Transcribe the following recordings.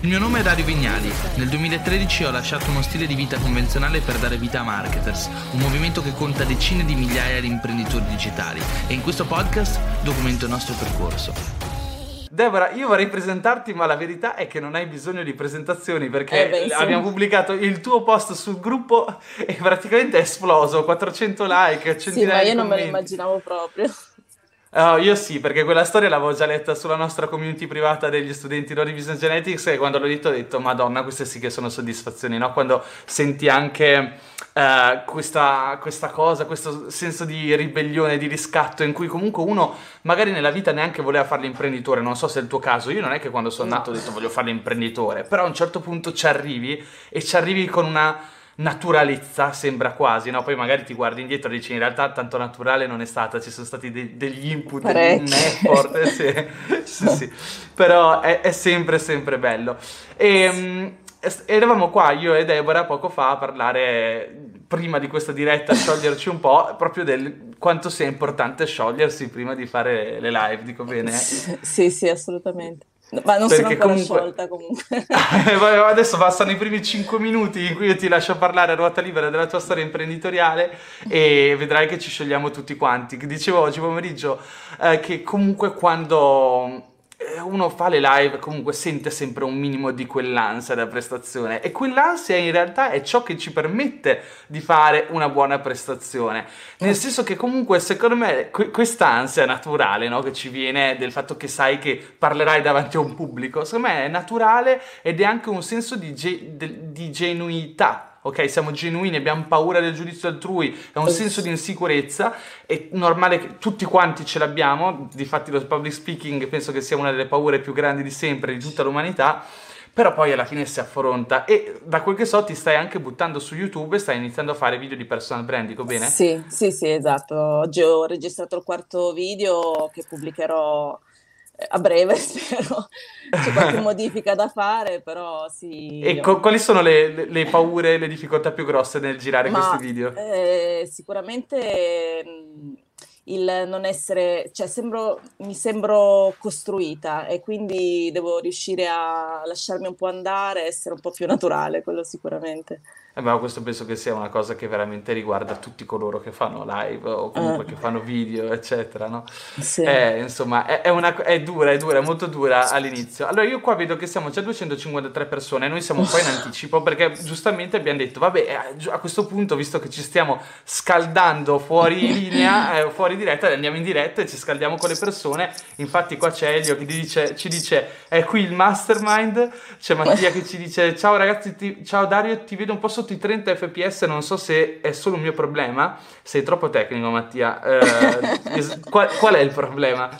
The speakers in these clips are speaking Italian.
Il mio nome è Dario Vignali. Nel 2013 ho lasciato uno stile di vita convenzionale per dare vita a Marketers, un movimento che conta decine di migliaia di imprenditori digitali e in questo podcast documento il nostro percorso. Deborah, io vorrei presentarti, ma la verità è che non hai bisogno di presentazioni perché Eh beh, sì. abbiamo pubblicato il tuo post sul gruppo e praticamente è esploso, 400 like, Sì, centinaia ma di io non me lo immaginavo proprio. Oh, io sì, perché quella storia l'avevo già letta sulla nostra community privata degli studenti Lori Business Genetics e quando l'ho detto ho detto, madonna, queste sì che sono soddisfazioni, no? Quando senti anche eh, questa, questa cosa, questo senso di ribellione, di riscatto in cui comunque uno magari nella vita neanche voleva fare l'imprenditore, non so se è il tuo caso, io non è che quando sono No. nato ho detto voglio fare l'imprenditore, però a un certo punto ci arrivi e ci arrivi con una naturalezza, sembra quasi, no? Poi magari ti guardi indietro e dici in realtà tanto naturale non è stata, ci sono stati de- degli input, un Parecchi. effort, eh, sì, sì, sì. però è, è sempre sempre bello. E, est- eravamo qua io e Deborah poco fa a parlare, prima di questa diretta, a scioglierci un po', proprio del quanto sia importante sciogliersi prima di fare le live, dico bene? Sì, sì, assolutamente. Ma non sono ancora comunque- sciolta comunque. Vai, Adesso passano i primi 5 minuti in cui io ti lascio parlare a ruota libera della tua storia imprenditoriale e vedrai che ci sciogliamo tutti quanti. Dicevo oggi pomeriggio eh, che comunque quando eh, uno fa le live comunque sente sempre un minimo di quell'ansia da prestazione e quell'ansia in realtà è ciò che ci permette di fare una buona prestazione. Nel senso che comunque secondo me que- quest'ansia naturale no, che ci viene del fatto che sai che parlerai davanti a un pubblico, secondo me è naturale ed è anche un senso di, ge- di genuinità. Ok, siamo genuini, abbiamo paura del giudizio altrui, è un senso di insicurezza, è normale che tutti quanti ce l'abbiamo, difatti lo public speaking penso che sia una delle paure più grandi di sempre di tutta l'umanità, però poi alla fine si affronta e da quel che so ti stai anche buttando su YouTube e stai iniziando a fare video di personal brand, dico bene? Sì, sì, sì, esatto. Oggi ho registrato il quarto video che pubblicherò eh, a breve, spero. C'è qualche modifica da fare, però sì. E co- quali sono le, le- paure, le difficoltà più grosse nel girare Ma questi video? eh, sicuramente mh, il non essere, cioè sembro, mi sembro costruita e quindi devo riuscire a lasciarmi un po' andare, essere un po' più naturale, quello sicuramente. Eh, ma questo penso che sia una cosa che veramente riguarda tutti coloro che fanno live o comunque Eh, che fanno video, eccetera, no? sì. Eh, insomma, è, è una, è dura, è dura, è molto dura all'inizio. Allora, io qua vedo che siamo già 253 persone, noi siamo un po' in anticipo perché giustamente abbiamo detto, vabbè, eh, a questo punto, visto che ci stiamo scaldando fuori linea, eh, fuori diretta, andiamo in diretta e ci scaldiamo con le persone. Infatti qua c'è Elio che dice- ci dice, è qui il mastermind, c'è Mattia che ci dice, ciao ragazzi, ti- ciao Dario, ti vedo un po' sotto i 30 fps, non so se è solo un mio problema, sei troppo tecnico Mattia, Eh, qual, qual è il problema?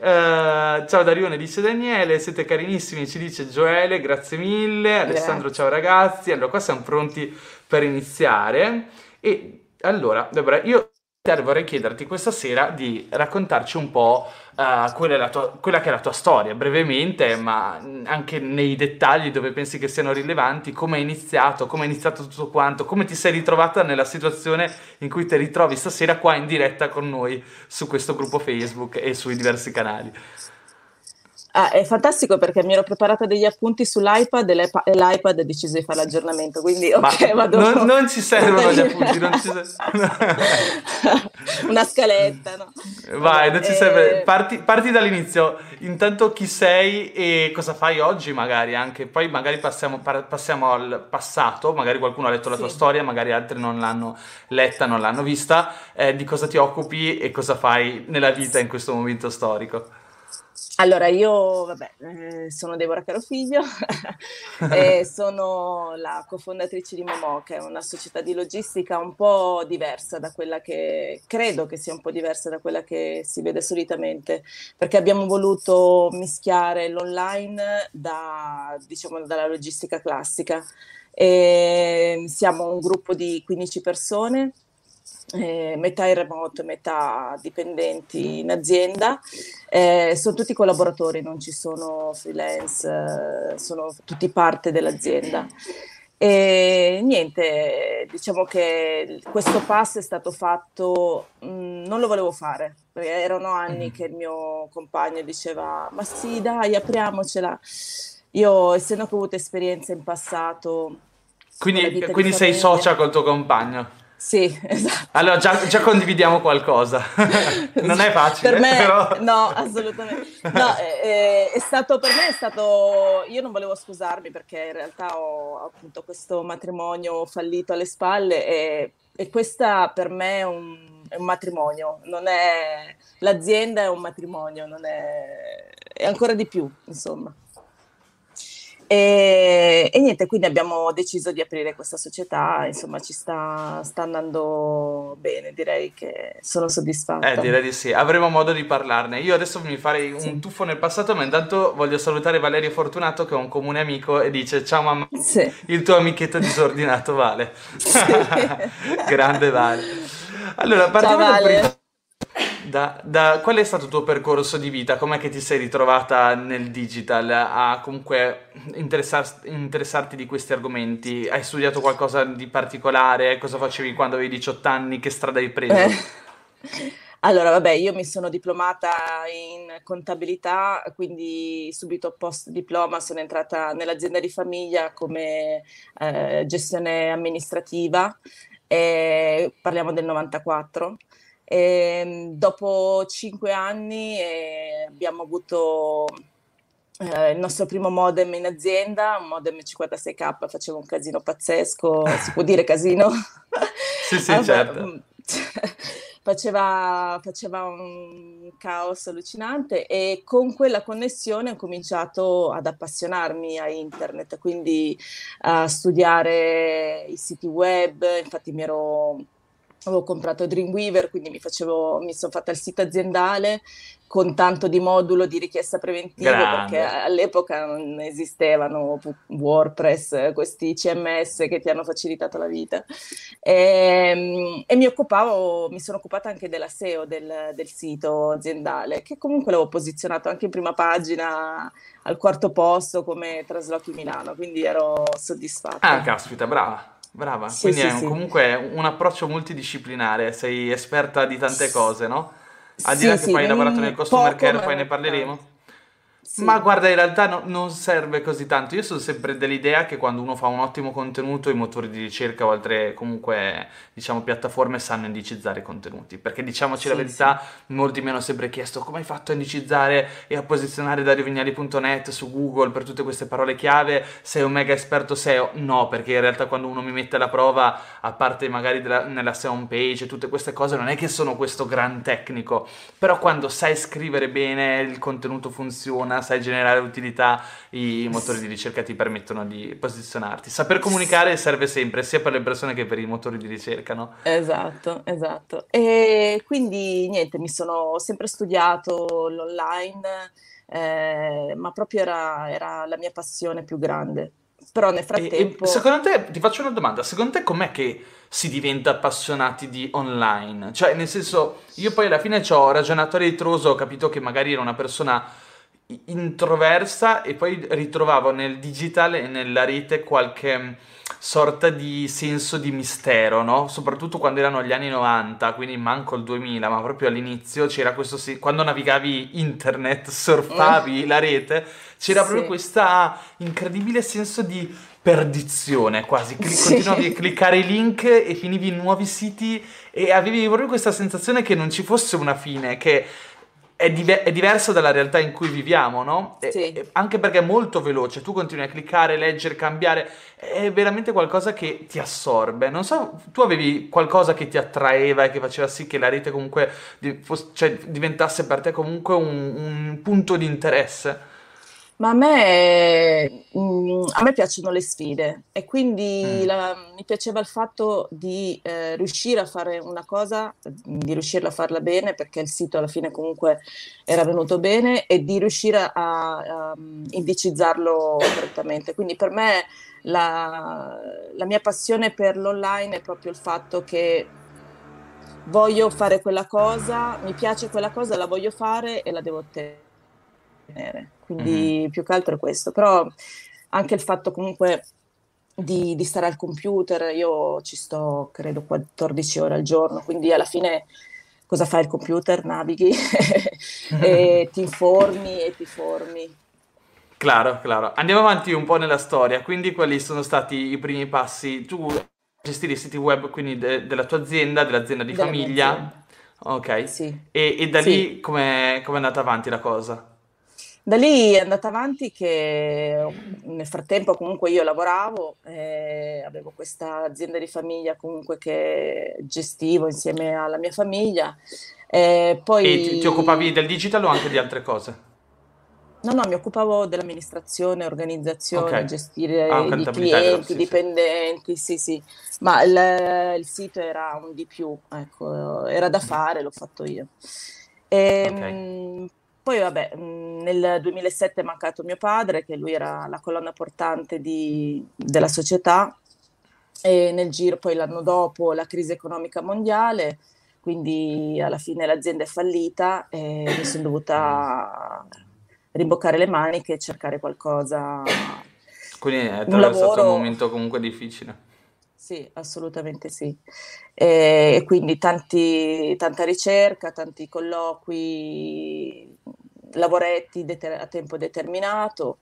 Eh, ciao Darione, dice Daniele, siete carinissimi, ci dice Gioele, grazie mille, Alessandro, ciao ragazzi, allora qua siamo pronti per iniziare. E allora, Deborah, io te vorrei chiederti questa sera di raccontarci un po' eh, quella, tua- quella che è la tua storia, brevemente, ma anche nei dettagli dove pensi che siano rilevanti, come è iniziato, come è iniziato tutto quanto, come ti sei ritrovata nella situazione in cui ti ritrovi stasera qua in diretta con noi su questo gruppo Facebook e sui diversi canali. Ah, è fantastico perché mi ero preparata degli appunti sull'iPad e e l'iPad ha deciso di fare l'aggiornamento, quindi Ma ok, vado. non, non ci servono gli appunti, non ci ser- Una scaletta, no? Vai, non ci serve. eh, Parti, parti dall'inizio. Intanto chi sei e cosa fai oggi, magari anche. Poi magari passiamo, passiamo al passato. Magari qualcuno ha letto la tua Sì. storia, magari altri non l'hanno letta, non l'hanno vista. Eh, di cosa ti occupi e cosa fai nella vita in questo momento storico? Allora, io, vabbè, eh, sono Deborah Carofiglio e sono la cofondatrice di Momo, che è una società di logistica un po' diversa da quella che, credo che sia un po' diversa da quella che si vede solitamente, perché abbiamo voluto mischiare l'online da, diciamo, dalla logistica classica. E siamo un gruppo di 15 persone eh, metà in remoto, metà dipendenti in azienda. Eh, sono tutti collaboratori, non ci sono freelance, eh, sono tutti parte dell'azienda. E niente, diciamo che questo passo è stato fatto, mh, non lo volevo fare, perché erano anni Mhm. che il mio compagno diceva, ma sì, dai, apriamocela. io essendo che ho avuto esperienza in passato... Quindi, quindi sei socia col tuo compagno? Sì, esatto. Allora già, già condividiamo qualcosa. non è facile. Per me, però... no, assolutamente. No, è, è, stato, per me è stato, io non volevo scusarmi perché in realtà ho appunto questo matrimonio fallito alle spalle e, e questa per me è un, è un matrimonio, non è, l'azienda è un matrimonio, non è, è ancora di più, insomma. E, e, niente, quindi abbiamo deciso di aprire questa società, insomma ci sta, sta, andando bene, direi che sono soddisfatta. Eh, direi di sì, avremo modo di parlarne. Io adesso mi farei un sì. tuffo nel passato, ma intanto voglio salutare Valerio Fortunato che è un comune amico e dice ciao mamma, sì. il tuo amichetto disordinato Vale. Sì. Grande Vale. Allora, partiamo ciao, vale. dal da, da, qual è stato il tuo percorso di vita? Com'è che ti sei ritrovata nel digital a comunque interessar- interessarti di questi argomenti? Hai studiato qualcosa di particolare? Cosa facevi quando avevi 18 anni? Che strada hai preso? Eh. Allora, vabbè, io mi sono diplomata in contabilità, quindi subito post diploma sono entrata nell'azienda di famiglia come eh, gestione amministrativa, parliamo del 94 e, ehm, dopo cinque anni eh, abbiamo avuto eh, il nostro primo modem in azienda, un modem 56K, faceva un casino pazzesco, si può dire casino? sì, sì, certo. Mm, faceva, faceva un caos allucinante e con quella connessione ho cominciato ad appassionarmi a internet, quindi a studiare i siti web, infatti mi ero avevo comprato Dreamweaver, quindi mi, facevo, mi sono fatta il sito aziendale con tanto di modulo di richiesta preventiva perché all'epoca non esistevano WordPress, questi CMS che ti hanno facilitato la vita. E, ehm, e mi occupavo, mi sono occupata anche della SEO del, del sito aziendale, che comunque l'avevo posizionato anche in prima pagina al quarto posto come Traslochi Milano, quindi ero soddisfatta. Ah, caspita, brava. Brava, sì, quindi sì, è un, sì. comunque un approccio multidisciplinare, sei esperta di tante cose, no? Al di là che poi hai lavorato nel customer care, poi ne parleremo. Sì. Ma guarda, in realtà no, non serve così tanto. Io sono sempre dell'idea che quando uno fa un ottimo contenuto, i motori di ricerca o altre comunque diciamo piattaforme sanno indicizzare i contenuti. Perché diciamoci sì, la verità, sì. molti mi hanno sempre chiesto come hai fatto a indicizzare e a posizionare dariovignali.net su Google per tutte queste parole chiave. Sei un mega esperto SEO? No, perché in realtà quando uno mi mette alla prova, a parte magari della, nella SEO home page e tutte queste cose, non è che sono questo gran tecnico. Però quando sai scrivere bene, il contenuto funziona sai generare utilità, i motori di ricerca ti permettono di posizionarti. Saper comunicare serve sempre, sia per le persone che per i motori di ricerca, no? Esatto, esatto. E quindi niente, mi sono sempre studiato l'online, eh, ma proprio era, era la mia passione più grande. Però nel frattempo... E, e secondo te, ti faccio una domanda, secondo te com'è che si diventa appassionati di online? Cioè, nel senso, io poi alla fine ci ho ragionato a ritroso, ho capito che magari era una persona introversa e poi ritrovavo nel digitale e nella rete qualche sorta di senso di mistero, no? Soprattutto quando erano gli anni 90, quindi manco il 2000, ma proprio all'inizio c'era questo quando navigavi internet, surfavi la rete, c'era sì. proprio questo incredibile senso di perdizione quasi, Cli- sì. continuavi a cliccare i link e finivi in nuovi siti e avevi proprio questa sensazione che non ci fosse una fine, che è, diver- è, diverso dalla realtà in cui viviamo, no? Sì. E, anche perché è molto veloce, tu continui a cliccare, leggere, cambiare, è veramente qualcosa che ti assorbe. Non so, tu avevi qualcosa che ti attraeva e che faceva sì che la rete comunque cioè, diventasse per te comunque un, un punto di interesse? Ma a me, mm, a me piacciono le sfide e quindi Mm. la- mi piaceva il fatto di eh, riuscire a fare una cosa, di riuscirla a farla bene perché il sito alla fine comunque era venuto bene e di riuscire a, a, mm, indicizzarlo correttamente. Quindi per me la, la mia passione per l'online è proprio il fatto che voglio fare quella cosa, mi piace quella cosa, la voglio fare e la devo ottenere quindi mm-hmm. più che altro è questo, però anche il fatto comunque di, di, stare al computer, io ci sto credo 14 ore al giorno, quindi alla fine cosa fai il computer? Navighi e ti informi e ti formi. Claro, claro. Andiamo avanti un po' nella storia. Quindi, quali sono stati i primi passi? Tu gestire i siti web quindi de- della tua azienda, dell'azienda di della famiglia. Ok. Sì, E, e da sì. lì come è andata avanti la cosa? Da lì è andata avanti che nel frattempo comunque io lavoravo, eh, avevo questa azienda di famiglia comunque che gestivo insieme alla mia famiglia. Eh, E ti, ti occupavi poi del digital o anche di altre cose? No, no, mi occupavo dell'amministrazione, organizzazione, Ah, gestire un i clienti, Sì, dipendenti, sì, sì, ma il, il sito era un di più, ecco, era da fare, l'ho fatto io. Ok. Ehm, poi, vabbè, mh, nel 2007 è mancato mio padre, che lui era la colonna portante di- della società, e nel giro, poi l'anno dopo, la crisi economica mondiale, quindi alla fine l'azienda è fallita e mi sono Mm. dovuta rimboccare le maniche e cercare qualcosa, Quindi un attraversato un momento comunque difficile. Sì, assolutamente sì. E, e quindi tanti- tanta ricerca, tanti colloqui, lavoretti deter- a tempo determinato.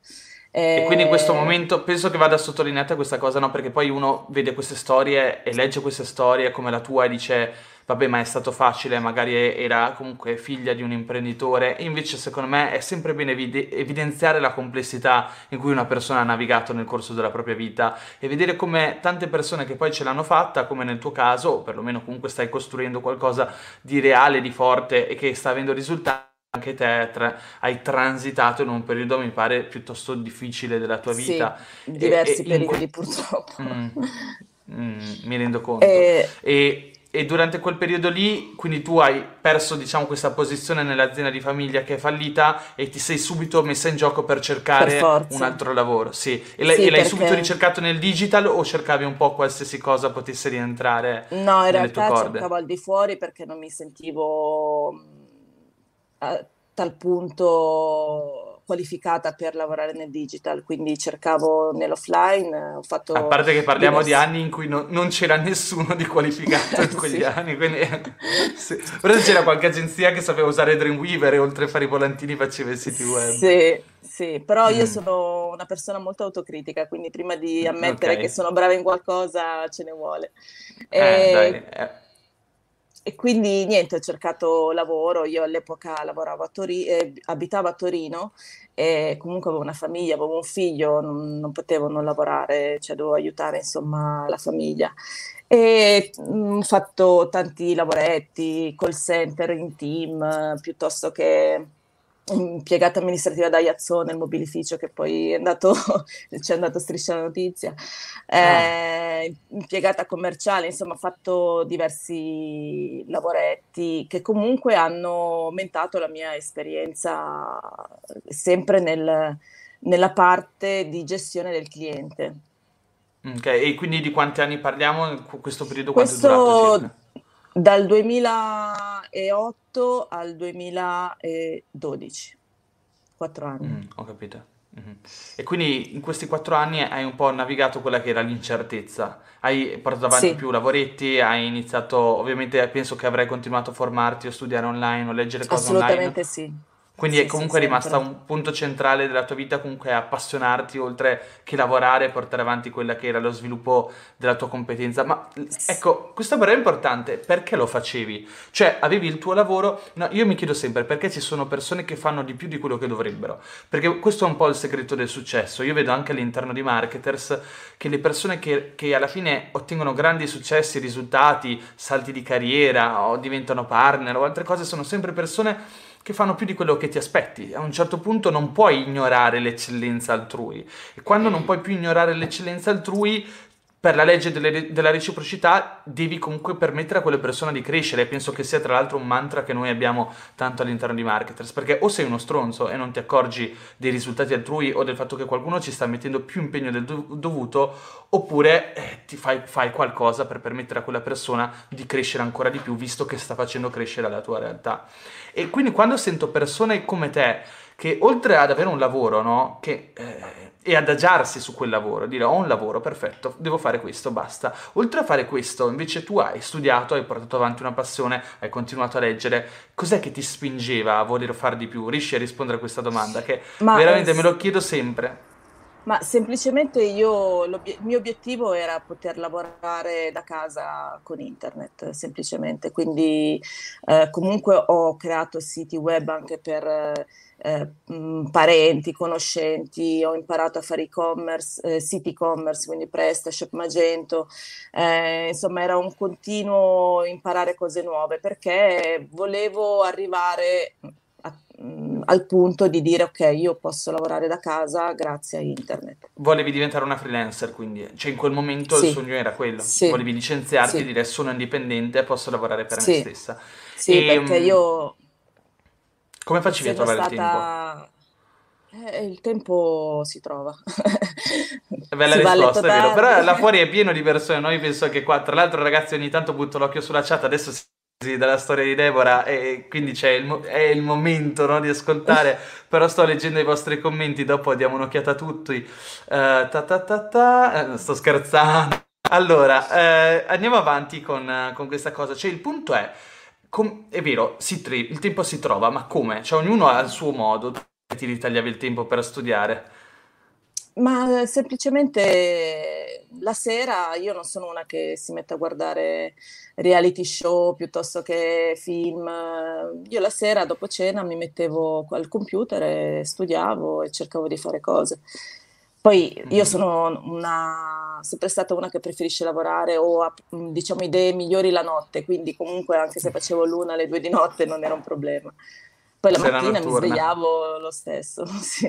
E quindi in questo Eh, momento penso che vada sottolineata questa cosa, no? Perché poi uno vede queste storie e legge queste storie come la tua e dice, vabbè, ma è stato facile, magari era comunque figlia di un imprenditore. Invece, secondo me, è sempre bene evide- evidenziare la complessità in cui una persona ha navigato nel corso della propria vita e vedere come tante persone che poi ce l'hanno fatta, come nel tuo caso, o perlomeno comunque stai costruendo qualcosa di reale, di forte e che sta avendo risultati. Anche te tra- hai transitato in un periodo, mi pare, piuttosto difficile della tua sì, vita. E, e diversi in periodi purtroppo. Mm, mm, mi rendo conto. E, E, e durante quel periodo lì, quindi tu hai perso, diciamo, questa posizione nell'azienda di famiglia che è fallita e ti sei subito messa in gioco per per cercare un forza. altro lavoro. Sì. E l'hai, Sì, e l'hai subito perché ricercato nel digital o cercavi un po' qualsiasi cosa potesse rientrare No, in realtà cercavo al di fuori perché non mi sentivo mh, a tal punto qualificata per lavorare nel digital, quindi cercavo nell'offline, ho A fatto parte che parliamo di diversi... anni in cui non, non c'era nessuno di qualificato in quegli Sì. anni, quindi sì. Però c'era qualche agenzia che sapeva usare Dreamweaver e oltre a fare i volantini faceva i siti web. Sì, sì, però io Mm, sono una persona molto autocritica, quindi prima di ammettere che sono brava in qualcosa ce ne vuole. Eh, dai, eh, E quindi niente, ho cercato lavoro, io all'epoca lavoravo a Torino, abitavo a Torino e comunque avevo una famiglia, avevo un figlio, non, non potevo non lavorare, cioè dovevo aiutare insomma la famiglia. E mm, ho fatto tanti lavoretti, call center in team, eh, piuttosto che impiegata amministrativa da Iazzone nel mobilificio che poi è andato, ci è andato striscia la notizia eh, impiegata commerciale, insomma, ho fatto diversi lavoretti che comunque hanno aumentato la mia esperienza sempre nel- nella parte di gestione del cliente. ok. E quindi di quanti anni parliamo? Qu- Questo periodo quanto è durato Questo circa? Dal 2008 al 2012, quattro anni. Mm, ho capito. Mhm. E quindi in questi quattro anni hai un po' navigato quella che era l'incertezza. Hai portato avanti Sì, più lavoretti, hai iniziato, ovviamente penso che avrai continuato a formarti o studiare online o leggere cose online. assolutamente sì. Quindi è Sì, sì, comunque rimasta sempre. un punto centrale della tua vita, comunque appassionarti oltre che lavorare e portare avanti quella che era lo sviluppo della tua competenza. Ma ecco, questa però è importante, perché lo facevi? Cioè, avevi il tuo lavoro? No, io mi chiedo sempre perché ci sono persone che fanno di più di quello che dovrebbero, perché questo è un po' il segreto del successo. Io vedo anche all'interno di marketers che le persone che, che alla fine ottengono grandi successi, risultati, salti di carriera o diventano partner o altre cose sono sempre persone che fanno più di quello che ti aspetti. A un certo punto non puoi ignorare l'eccellenza altrui e quando non puoi più ignorare l'eccellenza altrui, per la legge delle- della reciprocità devi comunque permettere a quelle persone di crescere. E penso che sia tra l'altro un mantra che noi abbiamo tanto all'interno di marketers, perché o sei uno stronzo e non ti accorgi dei risultati altrui o del fatto che qualcuno ci sta mettendo più impegno del dov- dovuto, oppure eh, ti fai, fai qualcosa per permettere a quella persona di crescere ancora di più, visto che sta facendo crescere la tua realtà. E quindi quando sento persone come te che oltre ad avere un lavoro, no? Che, eh, e adagiarsi su quel lavoro, dire ho un lavoro, perfetto, devo fare questo, basta. Oltre a fare questo, invece tu hai studiato, hai portato avanti una passione, hai continuato a leggere, cos'è che ti spingeva a voler fare di più? Riesci a rispondere a questa domanda che Ma veramente me lo chiedo sempre. Ma semplicemente io, il mio obiettivo era poter lavorare da casa con internet, semplicemente. Quindi eh, comunque ho creato siti web anche per eh, parenti, conoscenti, ho imparato a fare e-commerce, eh, siti e-commerce, quindi PrestaShop, Magento. Eh, insomma, era un continuo imparare cose nuove perché volevo arrivare mh, al punto di dire ok, io posso lavorare da casa grazie a internet. Volevi diventare una freelancer, quindi, cioè in quel momento sì. il sogno era quello, sì. volevi licenziarti sì. e dire sono indipendente, posso lavorare per me stessa. Sì, e, perché io... Come facevi a trovare stata... il tempo? Eh, il tempo si trova. Bella si risposta, è vero. Però là fuori è pieno di persone. Noi penso che qua, tra l'altro, ragazzi, ogni tanto butto l'occhio sulla chat. Adesso si dalla storia di Deborah e quindi c'è il, è il momento no, di ascoltare però sto leggendo i vostri commenti dopo diamo un'occhiata a tutti uh, ta ta ta ta uh, sto scherzando allora uh, andiamo avanti con, con, questa cosa cioè il punto è com- è vero tri- il tempo si trova ma come? cioè ognuno ha il suo modo ti ritagliavi il tempo per studiare ma semplicemente la sera io non sono una che si mette a guardare reality show piuttosto che film. Io la sera dopo cena mi mettevo al computer e studiavo e cercavo di fare cose. Poi io mm. sono una, sempre stata una che preferisce lavorare o ha diciamo, idee migliori la notte, quindi comunque anche se facevo l'una alle due di notte non era un problema. Poi la Sera mattina notturna. mi svegliavo lo stesso, sì.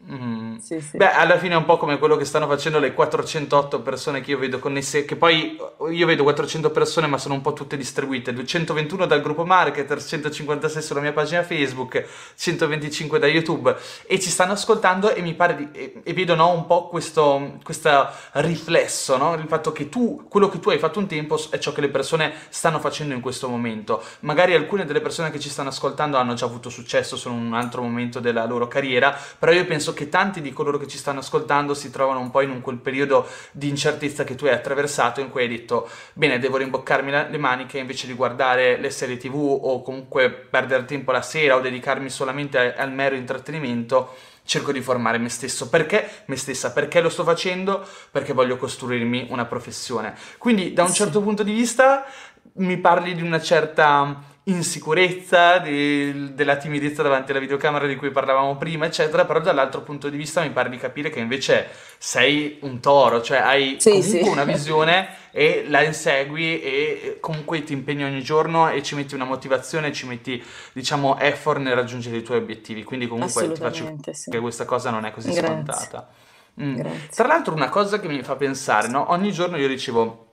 Mm. Sì, sì. Beh, alla fine è un po' come quello che stanno facendo le 408 persone che io vedo connesse, che poi io vedo 400 persone ma sono un po' tutte distribuite, 221 dal gruppo Marketer, 156 sulla mia pagina Facebook, 125 da YouTube e ci stanno ascoltando e mi pare di, e, e vedo no, un po' questo, questo riflesso, no? il fatto che tu, quello che tu hai fatto un tempo è ciò che le persone stanno facendo in questo momento. Magari alcune delle persone che ci stanno ascoltando hanno già avuto successo, sono in un altro momento della loro carriera, però io penso penso che tanti di coloro che ci stanno ascoltando si trovano un po' in un, quel periodo di incertezza che tu hai attraversato in cui hai detto bene devo rimboccarmi la, le maniche invece di guardare le serie tv o comunque perdere tempo la sera o dedicarmi solamente al, al mero intrattenimento cerco di formare me stesso. Perché me stessa? Perché lo sto facendo? Perché voglio costruirmi una professione. Quindi, da un certo punto di vista, mi parli di una certa insicurezza, di, della timidezza davanti alla videocamera di cui parlavamo prima, eccetera, però dall'altro punto di vista mi pare di capire che invece sei un toro, cioè hai sì, comunque sì. una visione e la insegui e comunque ti impegni ogni giorno e ci metti una motivazione, ci metti, diciamo, effort nel raggiungere i tuoi obiettivi, quindi comunque ti faccio sì. che questa cosa non è così Grazie. scontata. Mm. Tra l'altro una cosa che mi fa pensare, no? ogni giorno io ricevo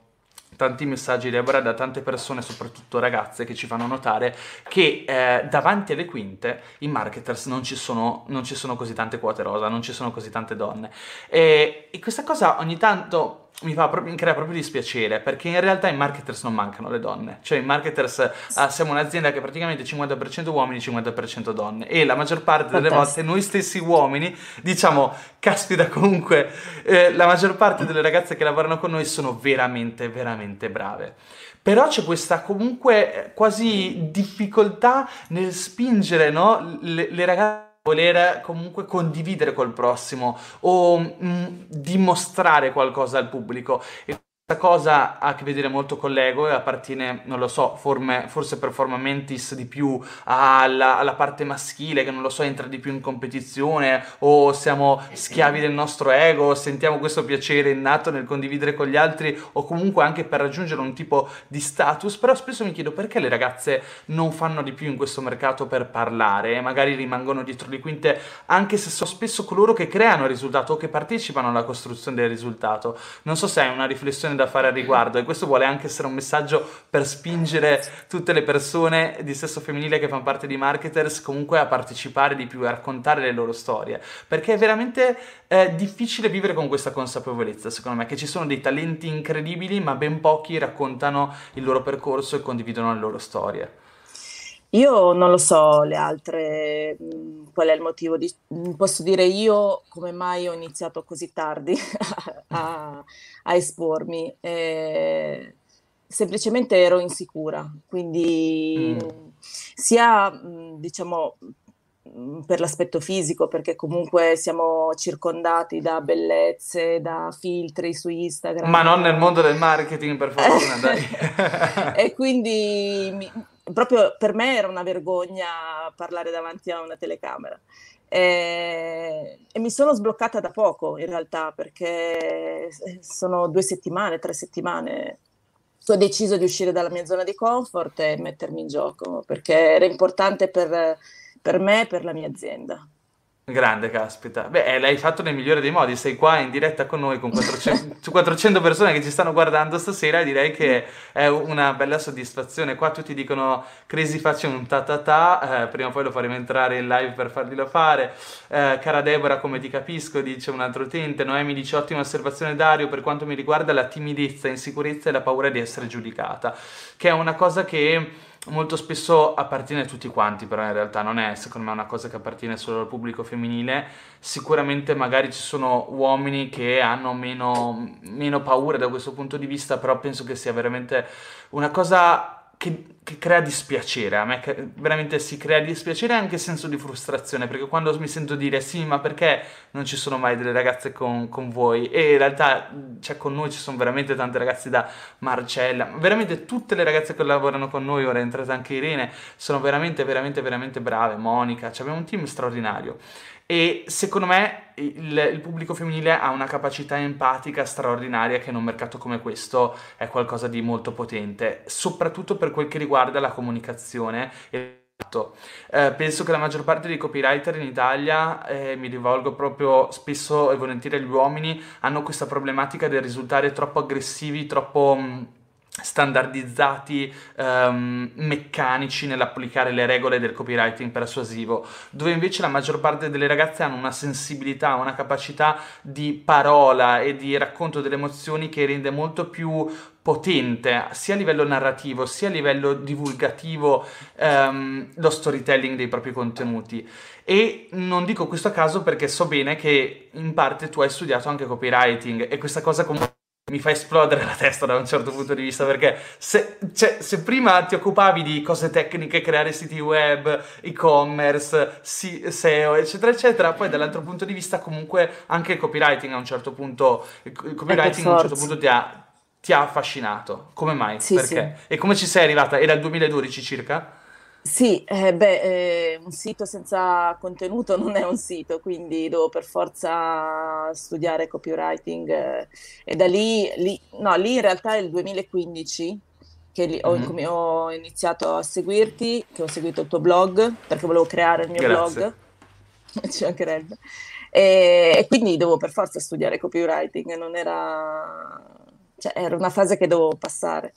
tanti messaggi Deborah da tante persone, soprattutto ragazze, che ci fanno notare che eh, davanti alle quinte in marketers non ci, sono, non ci, sono, così tante quote rosa, non ci sono così tante donne. E, e questa cosa ogni tanto mi, fa proprio, mi crea proprio dispiacere perché in realtà in marketers non mancano le donne cioè in marketers ah, siamo un'azienda che è praticamente 50% uomini 50% donne e la maggior parte delle Fantastico. volte noi stessi uomini diciamo caspita comunque eh, la maggior parte delle ragazze che lavorano con noi sono veramente veramente brave però c'è questa comunque quasi difficoltà nel spingere no? le, le ragazze voler comunque condividere col prossimo o mh, mm, dimostrare qualcosa al pubblico. E questa cosa ha a che vedere molto con l'ego e appartiene, non lo so, forme, forse per forma mentis di più alla, alla, parte maschile che non lo so, entra di più in competizione o siamo schiavi del nostro ego, sentiamo questo piacere innato nel condividere con gli altri o comunque anche per raggiungere un tipo di status, però spesso mi chiedo perché le ragazze non fanno di più in questo mercato per parlare e magari rimangono dietro le quinte anche se sono spesso coloro che creano il risultato o che partecipano alla costruzione del risultato. Non so se è una riflessione da fare al riguardo e questo vuole anche essere un messaggio per spingere tutte le persone di sesso femminile che fanno parte di marketers comunque a partecipare di più, a raccontare le loro storie, perché è veramente eh, difficile vivere con questa consapevolezza, secondo me, che ci sono dei talenti incredibili, ma ben pochi raccontano il loro percorso e condividono le loro storie. Io non lo so le altre, mm, qual è il motivo di... Mm, posso dire io come mai ho iniziato così tardi a, a espormi. Eh, semplicemente ero insicura, quindi mm. sia diciamo per l'aspetto fisico, perché comunque siamo circondati da bellezze, da filtri su Instagram. Ma non nel mondo del marketing, per fortuna, dai. e quindi mi, proprio per me era una vergogna parlare davanti a una telecamera. E, e, mi sono sbloccata da poco in realtà perché sono due settimane, tre settimane ho deciso di uscire dalla mia zona di comfort e mettermi in gioco perché era importante per, per me e per la mia azienda. Grande, caspita. Beh, eh, l'hai fatto nel migliore dei modi. Sei qua in diretta con noi con 400, 400 persone che ci stanno guardando stasera. Direi che è una bella soddisfazione. Qua tutti dicono Crazy faccia un ta ta ta. Eh, prima o poi lo faremo entrare in live per farglielo fare. Eh, cara Deborah, come ti capisco, dice un altro utente. Noemi dice ottima osservazione Dario. Per quanto mi riguarda la timidezza, insicurezza e la paura di essere giudicata. Che è una cosa che molto spesso appartiene a tutti quanti, però in realtà non è secondo me una cosa che appartiene solo al pubblico femminile. Sicuramente magari ci sono uomini che hanno meno, meno paura da questo punto di vista, però penso che sia veramente una cosa che, che, crea dispiacere, a me che veramente si crea dispiacere e anche senso di frustrazione, perché quando mi sento dire sì, ma perché non ci sono mai delle ragazze con, con voi? E in realtà, cioè, con noi ci sono veramente tante ragazze da Marcella, veramente tutte le ragazze che lavorano con noi, ora è entrata anche Irene, sono veramente, veramente, veramente brave, Monica, cioè abbiamo un team straordinario. E secondo me il, il, pubblico femminile ha una capacità empatica straordinaria che in un mercato come questo è qualcosa di molto potente, soprattutto per quel che riguarda la comunicazione. Eh, penso che la maggior parte dei copywriter in Italia, eh, mi rivolgo proprio spesso e volentieri agli uomini, hanno questa problematica del risultare troppo aggressivi, troppo... Mh, standardizzati, um, meccanici nell'applicare le regole del copywriting persuasivo, dove invece la maggior parte delle ragazze hanno una sensibilità, una capacità di parola e di racconto delle emozioni che rende molto più potente sia a livello narrativo sia a livello divulgativo um, lo storytelling dei propri contenuti. E non dico questo a caso perché so bene che in parte tu hai studiato anche copywriting e questa cosa comunque mi fa esplodere la testa da un certo punto di vista perché se, cioè, se, prima ti occupavi di cose tecniche, creare siti web, e-commerce, SEO, eccetera, eccetera, poi dall'altro punto di vista comunque anche il copywriting a un certo punto, il copywriting a un certo punto ti ha, ti ha affascinato. Come mai? Sì, perché? Sì. E come ci sei arrivata? Era il 2012 circa? Sì, eh, beh, eh, un sito senza contenuto non è un sito, quindi devo per forza studiare copywriting eh, e da lì, lì, no, lì in realtà è il 2015 che ho, mm-hmm. ho, iniziato a seguirti, che ho seguito il tuo blog perché volevo creare il mio Grazie. blog, ci mancherebbe, e, e quindi devo per forza studiare copywriting, non era, cioè, era una fase che dovevo passare.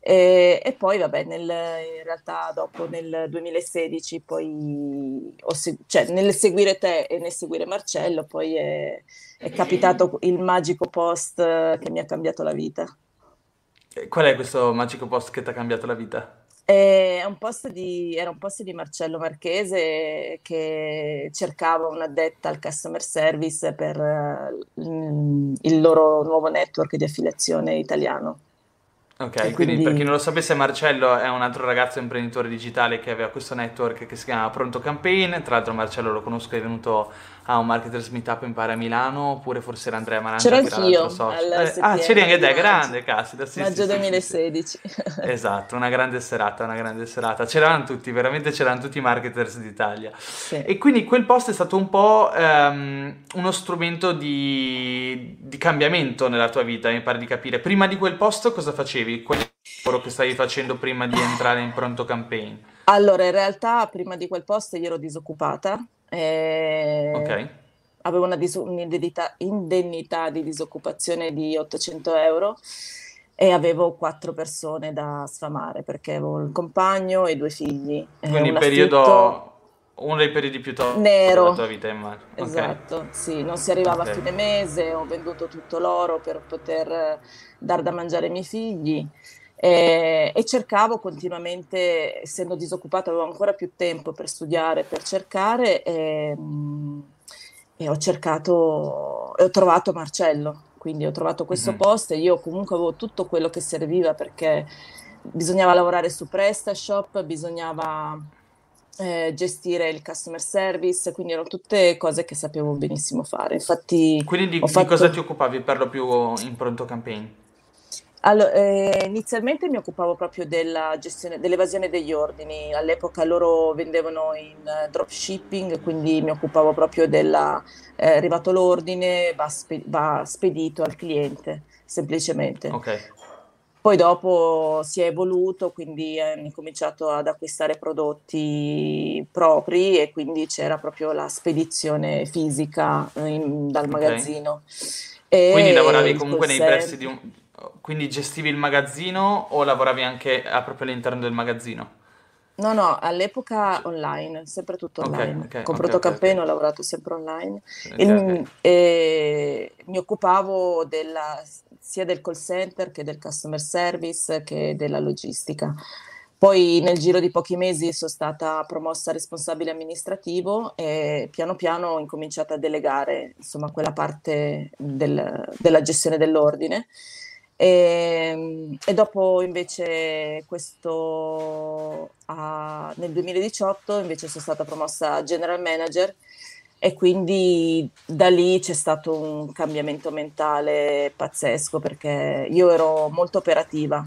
E, e, poi, vabbè, nel, in realtà dopo nel 2016, poi, segu- cioè nel seguire te e nel seguire Marcello, poi è, è capitato il magico post che mi ha cambiato la vita. Qual è questo magico post che ti ha cambiato la vita? È un post di, era un post di Marcello Marchese che cercava un'addetta al customer service per uh, il loro nuovo network di affiliazione italiano. Ok, quindi, quindi, per chi non lo sapesse, Marcello è un altro ragazzo imprenditore digitale che aveva questo network che si chiama Pronto Campaign. Tra l'altro, Marcello lo conosco, è venuto a un marketers meetup in Pare a Milano, oppure forse era Andrea Marangia. C'ero anch'io. So. Eh, ah, c'eri anche te, grande, caspita. Sì, maggio sì, 2016. Sì, esatto, una grande serata, una grande serata. C'erano tutti, veramente c'erano tutti i marketers d'Italia. E quindi quel post è stato un po' um, uno strumento di, di, cambiamento nella tua vita, mi pare di capire. Prima di quel post cosa facevi? Qual è il lavoro che stavi facendo prima di entrare in Pronto Campaign? Allora, in realtà prima di quel post io ero disoccupata eh, ok. Avevo una dis- un'indennità indennità di disoccupazione di 800 euro e avevo quattro persone da sfamare perché avevo il compagno e due figli. Quindi periodo, uno dei periodi più tosti della tua vita, immagino. Esatto, okay. sì, non si arrivava okay. a fine mese, ho venduto tutto l'oro per poter dar da mangiare ai miei figli E, e, cercavo continuamente, essendo disoccupata, avevo ancora più tempo per studiare, per cercare, e, e ho cercato, e ho trovato Marcello, quindi ho trovato questo mm-hmm. post e io comunque avevo tutto quello che serviva perché bisognava lavorare su PrestaShop, bisognava eh, gestire il customer service, quindi erano tutte cose che sapevo benissimo fare. Infatti, quindi di, fatto... di cosa ti occupavi per lo più in pronto campaign? Allora, eh, inizialmente mi occupavo proprio della gestione, dell'evasione degli ordini. All'epoca loro vendevano in uh, dropshipping, quindi mi occupavo proprio della eh, arrivato l'ordine, va, spe- va, spedito al cliente, semplicemente. Okay. Poi dopo si è evoluto, quindi hanno incominciato ad acquistare prodotti propri e quindi c'era proprio la spedizione fisica in, dal okay. magazzino. E quindi lavoravi comunque nei pressi di un... Quindi gestivi il magazzino o lavoravi anche proprio all'interno del magazzino? No, no, all'epoca online, sempre tutto online. Okay, okay, Con okay, Protocampaign ho lavorato sempre online. Il, e, mi occupavo della, sia del call center che del customer service che della logistica. Poi nel giro di pochi mesi sono stata promossa responsabile amministrativo e piano piano ho incominciato a delegare insomma, quella parte del, della gestione dell'ordine. E, ehm, e, dopo invece questo a, nel 2018 invece sono stata promossa general manager e quindi da lì c'è stato un cambiamento mentale pazzesco perché io ero molto operativa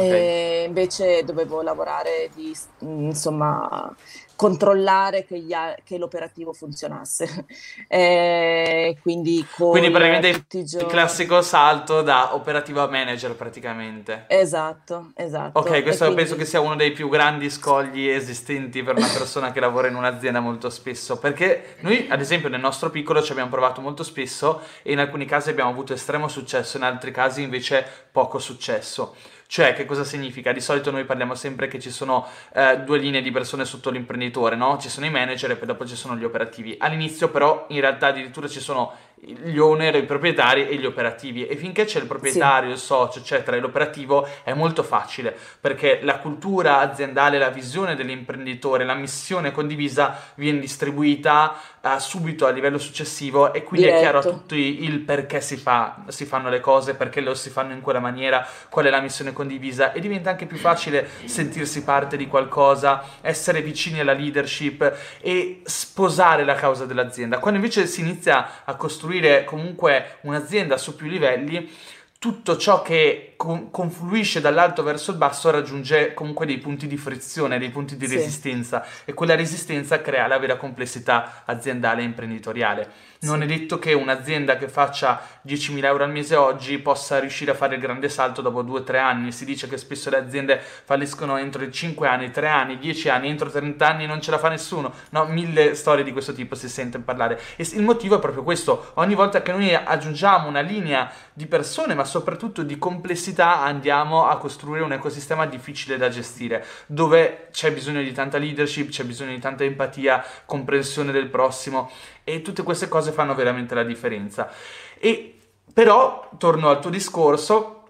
okay. invece dovevo lavorare di insomma controllare che, gli, che l'operativo funzionasse. Eh, quindi, quindi praticamente il, il classico salto da operativa a manager praticamente. Esatto, esatto. Ok, questo quindi... penso che sia uno dei più grandi scogli esistenti per una persona che lavora in un'azienda molto spesso, perché noi ad esempio nel nostro piccolo ci abbiamo provato molto spesso e in alcuni casi abbiamo avuto estremo successo, in altri casi invece poco successo. Cioè, che cosa significa? Di solito noi parliamo sempre che ci sono eh, due linee di persone sotto l'imprenditore, no? Ci sono i manager e poi dopo ci sono gli operativi. All'inizio però in realtà addirittura ci sono gli owner, i proprietari e gli operativi e finché c'è il proprietario, sì. il socio eccetera e l'operativo è molto facile perché la cultura aziendale, la visione dell'imprenditore, la missione condivisa viene distribuita uh, subito a livello successivo e quindi Diretto. è chiaro a tutti il perché si, fa, si fanno le cose, perché lo si fanno in quella maniera, qual è la missione condivisa e diventa anche più facile sentirsi parte di qualcosa, essere vicini alla leadership e sposare la causa dell'azienda. Quando invece si inizia a costruire costruire comunque un'azienda su più livelli, tutto ciò che con- confluisce dall'alto verso il basso raggiunge comunque dei punti di frizione, dei punti di sì. resistenza e quella resistenza crea la vera complessità aziendale e imprenditoriale. Non è detto che un'azienda che faccia 10.000 euro al mese oggi possa riuscire a fare il grande salto dopo 2-3 anni. Si dice che spesso le aziende falliscono entro i 5 anni, 3 anni, 10 anni, entro 30 anni non ce la fa nessuno. No, mille storie di questo tipo si sente parlare. E il motivo è proprio questo. Ogni volta che noi aggiungiamo una linea di persone, ma soprattutto di complessità, andiamo a costruire un ecosistema difficile da gestire, dove c'è bisogno di tanta leadership, c'è bisogno di tanta empatia, comprensione del prossimo e tutte queste cose fanno veramente la differenza. E però, torno al tuo discorso,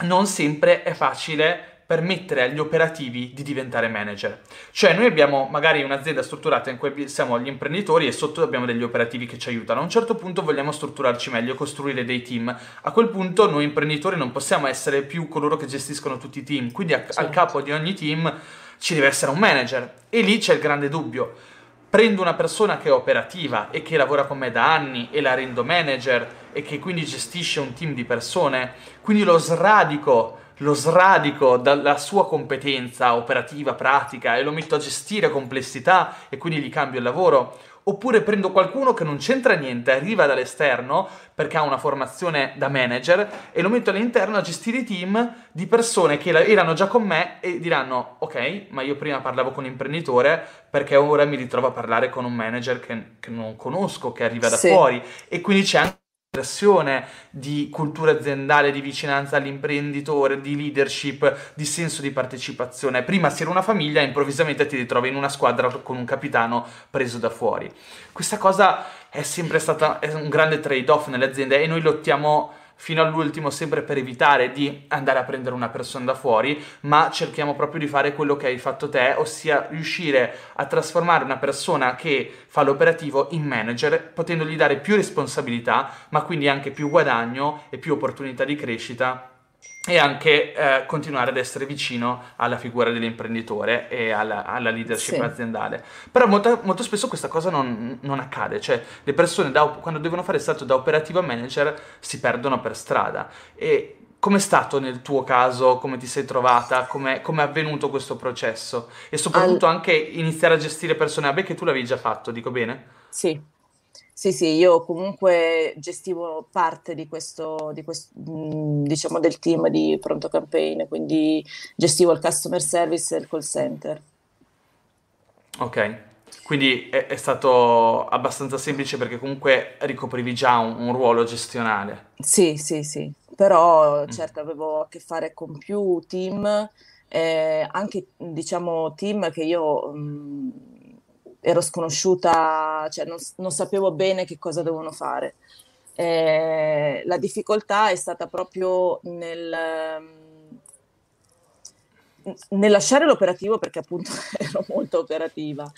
non sempre è facile permettere agli operativi di diventare manager. Cioè noi abbiamo magari un'azienda strutturata in cui siamo gli imprenditori e sotto abbiamo degli operativi che ci aiutano. A un certo punto vogliamo strutturarci meglio, costruire dei team. A quel punto noi imprenditori non possiamo essere più coloro che gestiscono tutti i team, quindi a, certo. al capo di ogni team ci deve essere un manager. E lì c'è il grande dubbio prendo una persona che è operativa e che lavora con me da anni e la rendo manager e che quindi gestisce un team di persone, quindi lo sradico, lo sradico dalla sua competenza operativa, pratica e lo metto a gestire complessità e quindi gli cambio il lavoro oppure prendo qualcuno che non c'entra niente, arriva dall'esterno perché ha una formazione da manager e lo metto all'interno a gestire i team di persone che erano già con me e diranno ok, ma io prima parlavo con un imprenditore perché ora mi ritrovo a parlare con un manager che, che non conosco, che arriva da sì. fuori e quindi c'è anche di cultura aziendale, di vicinanza all'imprenditore, di leadership, di senso di partecipazione. Prima si era una famiglia, improvvisamente ti ritrovi in una squadra con un capitano preso da fuori. Questa cosa è sempre stata un grande trade-off nelle aziende e noi lottiamo fino all'ultimo sempre per evitare di andare a prendere una persona da fuori, ma cerchiamo proprio di fare quello che hai fatto te, ossia riuscire a trasformare una persona che fa l'operativo in manager, potendogli dare più responsabilità, ma quindi anche più guadagno e più opportunità di crescita e anche eh, continuare ad essere vicino alla figura dell'imprenditore e alla, alla leadership sì. aziendale. Però molto, molto, spesso questa cosa non, non accade, cioè le persone da, quando devono fare il salto da operativa manager si perdono per strada. E com'è stato nel tuo caso? Come ti sei trovata? Come è avvenuto questo processo? E soprattutto Al... anche iniziare a gestire persone. Vabbè che tu l'avevi già fatto, dico bene? Sì, sì, sì, io comunque gestivo parte di questo, di questo, diciamo, del team di Pronto Campaign, quindi gestivo il customer service e il call center. Ok, quindi è, è stato abbastanza semplice perché comunque ricoprivi già un, un ruolo gestionale. Sì, sì, sì, però mm. certo avevo a che fare con più team, eh, anche diciamo team che io... Mh, ero sconosciuta, cioè non, non, sapevo bene che cosa dovevano fare. Eh, la difficoltà è stata proprio nel, nel lasciare l'operativo perché appunto ero molto operativa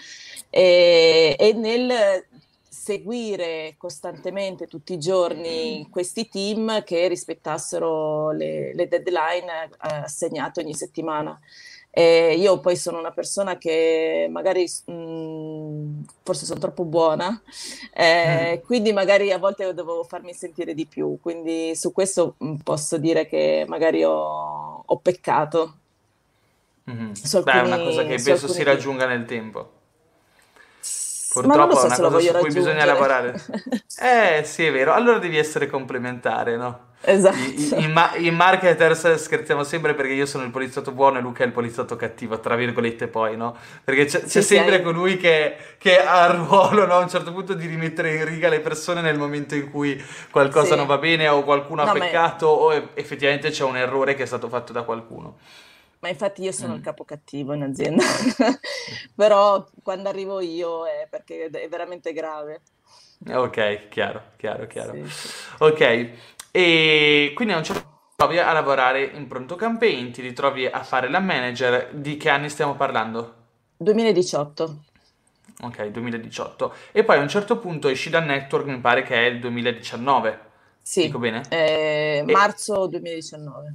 e, e nel seguire costantemente tutti i giorni questi team che rispettassero le, le deadline eh, assegnate ogni settimana. E io poi sono una persona che magari mh, mm, forse sono troppo buona, eh, mm. quindi magari a volte dovevo farmi sentire di più, quindi su questo mm, posso dire che magari ho, ho peccato. Mm-hmm. Beh, è una cosa che penso si raggiunga nel tempo. Purtroppo so è una cosa su cui bisogna lavorare. eh, sì, è vero. Allora devi essere complementare, no? Esatto. I, i, ma- I, marketers scherziamo sempre perché io sono il poliziotto buono e Luca è il poliziotto cattivo, tra virgolette poi, no? Perché c'è, c'è sempre hai... colui che, che, ha il ruolo, no? A un certo punto di rimettere in riga le persone nel momento in cui qualcosa sì. non va bene o qualcuno no, ha peccato ma... o effettivamente c'è un errore che è stato fatto da qualcuno. Ma infatti io sono mm. il capo cattivo in azienda, però quando arrivo io è perché è veramente grave. Ok, chiaro, chiaro, chiaro. Sì, sì. Ok, e quindi a un certo punto ti trovi a lavorare in pronto campaign, ti ritrovi a fare la manager. Di che anni stiamo parlando? 2018. Ok, 2018. E poi a un certo punto esci dal network, mi pare che è il 2019. Sì. Dico bene? Eh, marzo 2019.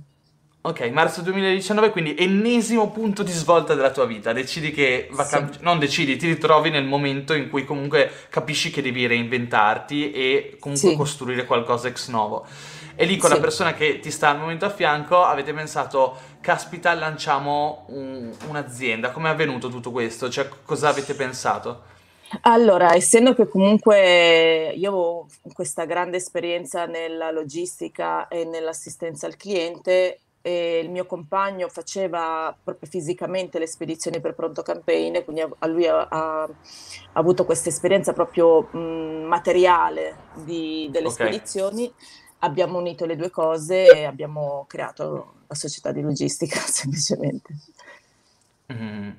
Ok, marzo 2019, quindi ennesimo punto di svolta della tua vita. Decidi che va cam- non decidi, ti ritrovi nel momento in cui comunque capisci che devi reinventarti e comunque sì. costruire qualcosa ex novo. E lì con sì. la persona che ti sta al momento a fianco avete pensato, caspita, lanciamo un- un'azienda. Come è avvenuto tutto questo? Cioè, cosa avete pensato? Allora, essendo che comunque io avevo questa grande esperienza nella logistica e nell'assistenza al cliente, e il mio compagno faceva proprio fisicamente le spedizioni per pronto campaign, quindi a lui ha, ha, avuto questa esperienza proprio mh, materiale di, delle okay. spedizioni. Abbiamo unito le due cose e abbiamo creato la società di logistica semplicemente. Mm.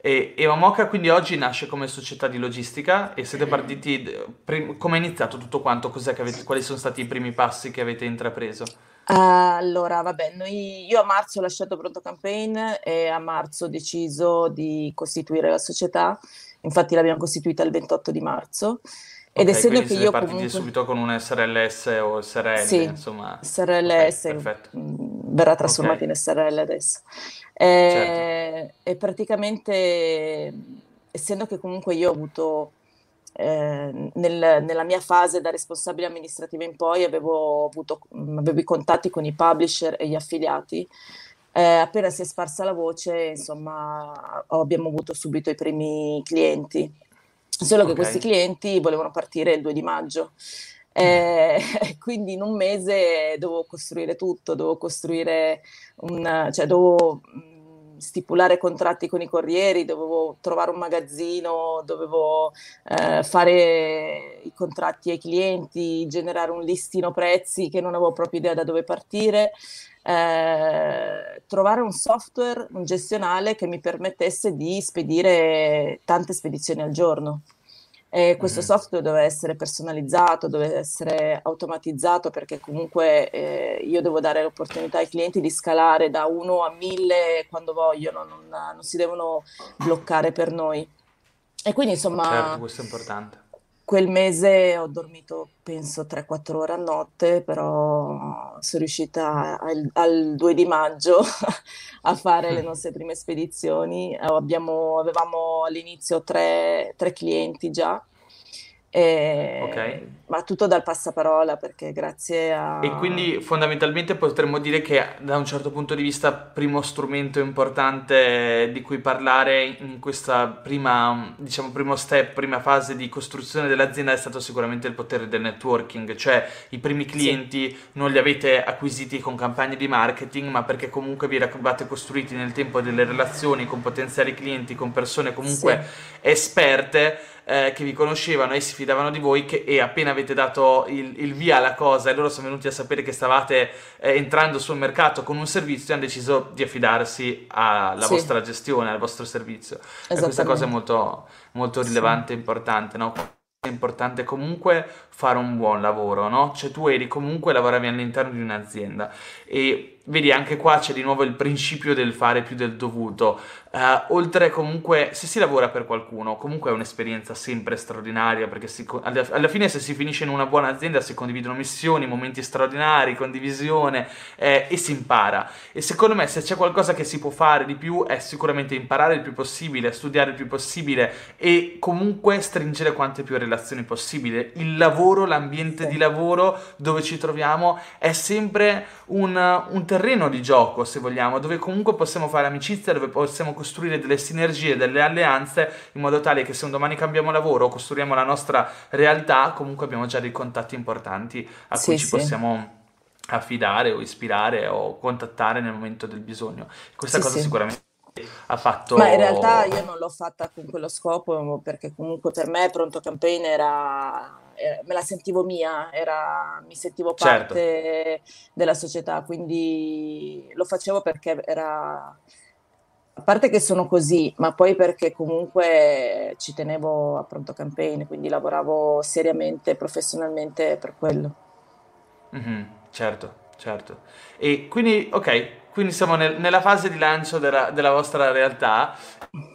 E Eva Moca quindi oggi nasce come società di logistica e siete partiti, prim- come è iniziato tutto quanto? Avete, quali sono stati i primi passi che avete intrapreso? Allora, vabbè, noi, io a marzo ho lasciato Pronto Campaign e a marzo ho deciso di costituire la società, infatti l'abbiamo costituita il 28 di marzo. Ed okay, essendo che io partiti comunque... subito con un SRLS o SRL, sì, insomma. SRLS okay, mm, verrà trasformato okay. in SRL adesso. E, certo. e praticamente, essendo che comunque io ho avuto eh, nel, nella mia fase da responsabile amministrativa in poi avevo avuto avevo i contatti con i publisher e gli affiliati. Eh, appena si è sparsa la voce, insomma, abbiamo avuto subito i primi clienti. Solo okay. che questi clienti volevano partire il 2 di maggio. Eh, quindi in un mese dovevo costruire tutto, dovevo costruire un, cioè dovevo stipulare contratti con i corrieri, dovevo trovare un magazzino, dovevo eh, fare i contratti ai clienti, generare un listino prezzi che non avevo proprio idea da dove partire, eh, trovare un software, un gestionale che mi permettesse di spedire tante spedizioni al giorno. E questo mm-hmm. software deve essere personalizzato, deve essere automatizzato perché comunque eh, io devo dare l'opportunità ai clienti di scalare da 1 a 1000 quando vogliono, non, non si devono bloccare per noi. E quindi insomma... Certo, questo è importante. Quel mese ho dormito penso 3-4 ore a notte, però sono riuscita al, al 2 di maggio a fare le nostre prime spedizioni. Abbiamo, avevamo all'inizio tre, tre clienti già e, ok. Ma tutto dal passaparola perché grazie a... E quindi fondamentalmente potremmo dire che da un certo punto di vista primo strumento importante di cui parlare in questa prima, diciamo, primo step, prima fase di costruzione dell'azienda è stato sicuramente il potere del networking, cioè i primi clienti sì. non li avete acquisiti con campagne di marketing, ma perché comunque vi eravate costruiti nel tempo delle relazioni con potenziali clienti, con persone comunque sì. esperte eh, che vi conoscevano e si fidavano di voi che, e appena avete dato il, il, via alla cosa e loro sono venuti a sapere che stavate eh, entrando sul mercato con un servizio hanno deciso di affidarsi alla sì. vostra gestione, al vostro servizio. E questa cosa è molto, molto rilevante e sì. importante, no? È importante comunque fare un buon lavoro, no? Cioè tu eri comunque lavoravi all'interno di un'azienda e vedi anche qua c'è di nuovo il principio del fare più del dovuto. Uh, oltre comunque, se si lavora per qualcuno, comunque è un'esperienza sempre straordinaria perché si, alla, alla, fine se si finisce in una buona azienda si condividono missioni, momenti straordinari, condivisione eh, e si impara. E secondo me se c'è qualcosa che si può fare di più è sicuramente imparare il più possibile, studiare il più possibile e comunque stringere quante più relazioni possibile. Il lavoro, l'ambiente sì. di lavoro dove ci troviamo è sempre un, un terreno di gioco, se vogliamo, dove comunque possiamo fare amicizia, dove possiamo costruire delle sinergie, delle alleanze, in modo tale che se un domani cambiamo lavoro o costruiamo la nostra realtà, comunque abbiamo già dei contatti importanti a sì, cui ci sì. possiamo affidare o ispirare o contattare nel momento del bisogno. Questa cosa sicuramente ha fatto... Ma in realtà io non l'ho fatta con quello scopo perché comunque per me Pronto Campaign era me la sentivo mia, era, mi sentivo certo. parte certo. della società, quindi lo facevo perché era, a parte che sono così, ma poi perché comunque ci tenevo a pronto campaign, quindi lavoravo seriamente, professionalmente per quello. Mm-hmm, certo, certo. E quindi, ok, quindi siamo nel, nella fase di lancio della, della vostra realtà.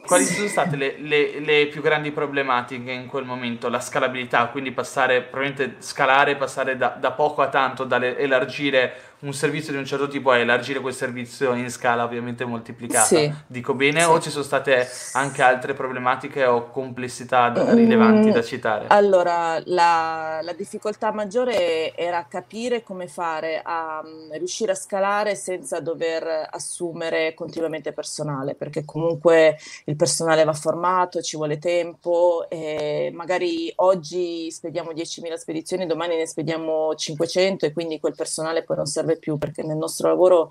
Quali sono state le, le, le, più grandi problematiche in quel momento? La scalabilità, quindi passare, probabilmente scalare, passare da, da poco a tanto, da elargire un servizio di un certo tipo a elargire quel servizio in scala ovviamente moltiplicata. Sì. Dico bene sì. o ci sono state anche altre problematiche o complessità rilevanti mm, da citare? Allora, la, la, difficoltà maggiore era capire come fare a um, riuscire a scalare senza dover assumere continuamente personale, perché comunque il personale va formato, ci vuole tempo e magari oggi spediamo 10.000 spedizioni, domani ne spediamo 500 e quindi quel personale poi non serve serve più perché nel nostro lavoro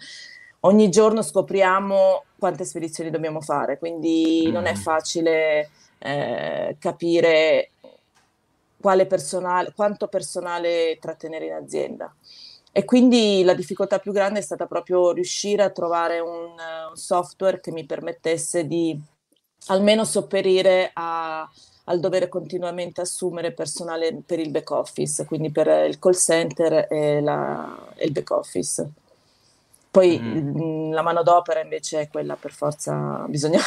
ogni giorno scopriamo quante spedizioni dobbiamo fare, quindi mm. non è mm. facile eh, capire personale, quanto personale trattenere in azienda. E quindi la difficoltà più grande è stata proprio riuscire a trovare un, un software che mi permettesse di almeno sopperire a, al dover continuamente assumere personale per il back office, quindi per il call center e, la, e il back office. Poi mm. la manodopera invece è quella per forza, bisogna,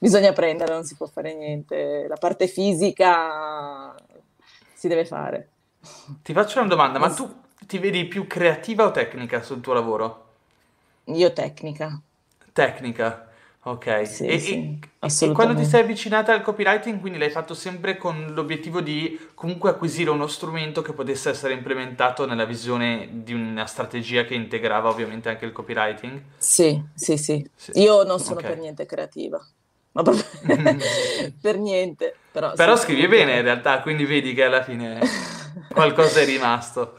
bisogna prendere, non si può fare niente. La parte fisica si deve fare. Ti faccio una domanda, ma tu ti vedi più creativa o tecnica sul tuo lavoro? Io tecnica. Tecnica. Ok, sì, e, sì, e, quando ti sei avvicinata al copywriting, quindi l'hai fatto sempre con l'obiettivo di comunque acquisire uno strumento che potesse essere implementato nella visione di una strategia che integrava ovviamente anche il copywriting? Sì, sì, sì. sì. Io non sono okay. per niente creativa, ma proprio per niente. Però, però scrivi bene in realtà, quindi vedi che alla fine qualcosa è rimasto.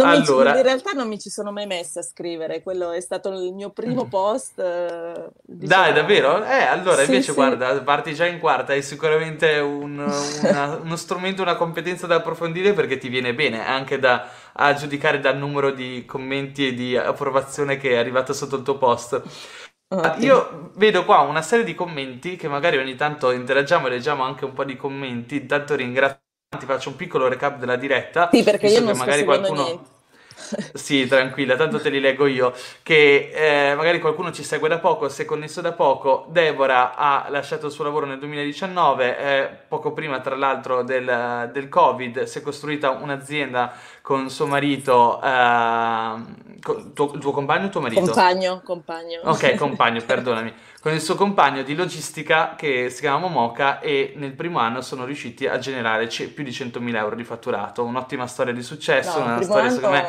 Allora... Ci, in realtà non mi ci sono mai messa a scrivere, quello è stato il mio primo post. Eh, diciamo... Dai, davvero? Eh, allora invece sì, guarda, parti già in quarta, è sicuramente un, una, uno strumento, una competenza da approfondire perché ti viene bene, anche da, a giudicare dal numero di commenti e di approvazione che è arrivato sotto il tuo post. Io vedo qua una serie di commenti che magari ogni tanto interagiamo e leggiamo anche un po' di commenti. Intanto ringrazio, ti faccio un piccolo recap della diretta. Sì, perché io non magari qualcuno... niente sì, tranquilla, tanto te li leggo io. Che eh, magari qualcuno ci segue da poco, si è connesso da poco. Deborah ha lasciato il suo lavoro nel 2019, eh, poco prima tra l'altro del, del, Covid, si è costruita un'azienda con suo marito, eh, con tuo, tuo compagno o tuo marito? Compagno, compagno. Ok, compagno, perdonami. Con il suo compagno di logistica che si chiama Momoka e nel primo anno sono riusciti a generare c- più di 100.000 euro di fatturato. Un'ottima storia di successo, no, una storia secondo me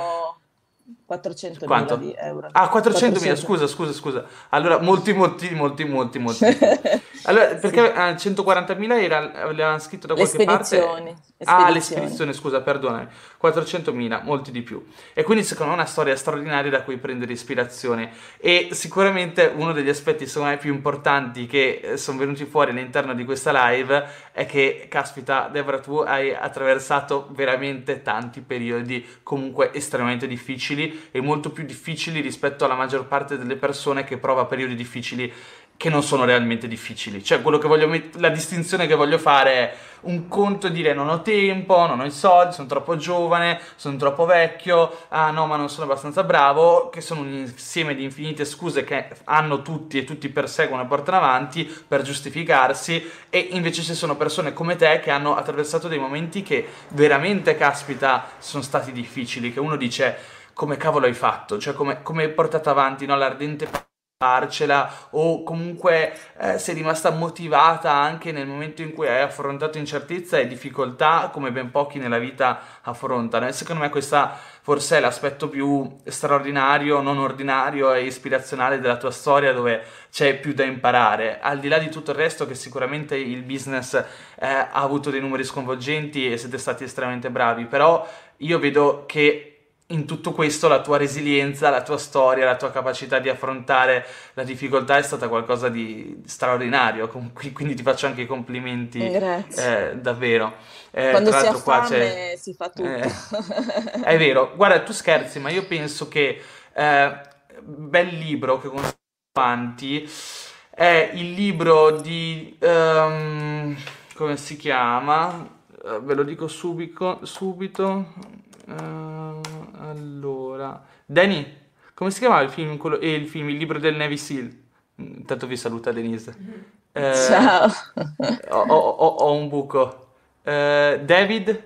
400 Quanto? di euro. Ah, 400 mila, scusa, scusa, scusa. Allora, molti, molti, molti, molti, molti. allora, perché sì. 140 mila l'avevano scritto da qualche parte? Ah, le spedizioni, scusa, perdonami. 400 mila, molti di più. E quindi secondo me è una storia straordinaria da cui prendere ispirazione. E sicuramente uno degli aspetti, secondo me, più importanti che eh, sono venuti fuori all'interno di questa live è che, caspita, Deborah, tu hai attraversato veramente tanti periodi comunque estremamente difficili e molto più difficili rispetto alla maggior parte delle persone che prova periodi difficili che non sono realmente difficili. Cioè, quello che voglio met- la distinzione che voglio fare è un conto dire non ho tempo, non ho i soldi, sono troppo giovane, sono troppo vecchio, ah no, ma non sono abbastanza bravo, che sono un insieme di infinite scuse che hanno tutti e tutti perseguono e portano avanti per giustificarsi e invece ci sono persone come te che hanno attraversato dei momenti che veramente, caspita, sono stati difficili, che uno dice come cavolo hai fatto, cioè come, hai portato avanti no, l'ardente farcela o comunque eh, sei rimasta motivata anche nel momento in cui hai affrontato incertezza e difficoltà come ben pochi nella vita affrontano. E secondo me questa forse è l'aspetto più straordinario, non ordinario e ispirazionale della tua storia dove c'è più da imparare. Al di là di tutto il resto che sicuramente il business eh, ha avuto dei numeri sconvolgenti e siete stati estremamente bravi però io vedo che in tutto questo la tua resilienza, la tua storia, la tua capacità di affrontare la difficoltà è stata qualcosa di straordinario, quindi ti faccio anche i complimenti. Grazie. Eh, davvero. Eh, Quando si ha fame si fa tutto. Eh, è vero, guarda, tu scherzi, ma io penso che eh, bel libro che consiglio avanti è il libro di... Um, come si chiama? Ve lo dico subito. subito. Uh, allora, Danny, come si chiamava il film, quello, eh, il film, il libro del Navy Seal? Intanto vi saluta Denise. Eh, Ciao. Ho, ho, ho, un buco. Eh, David?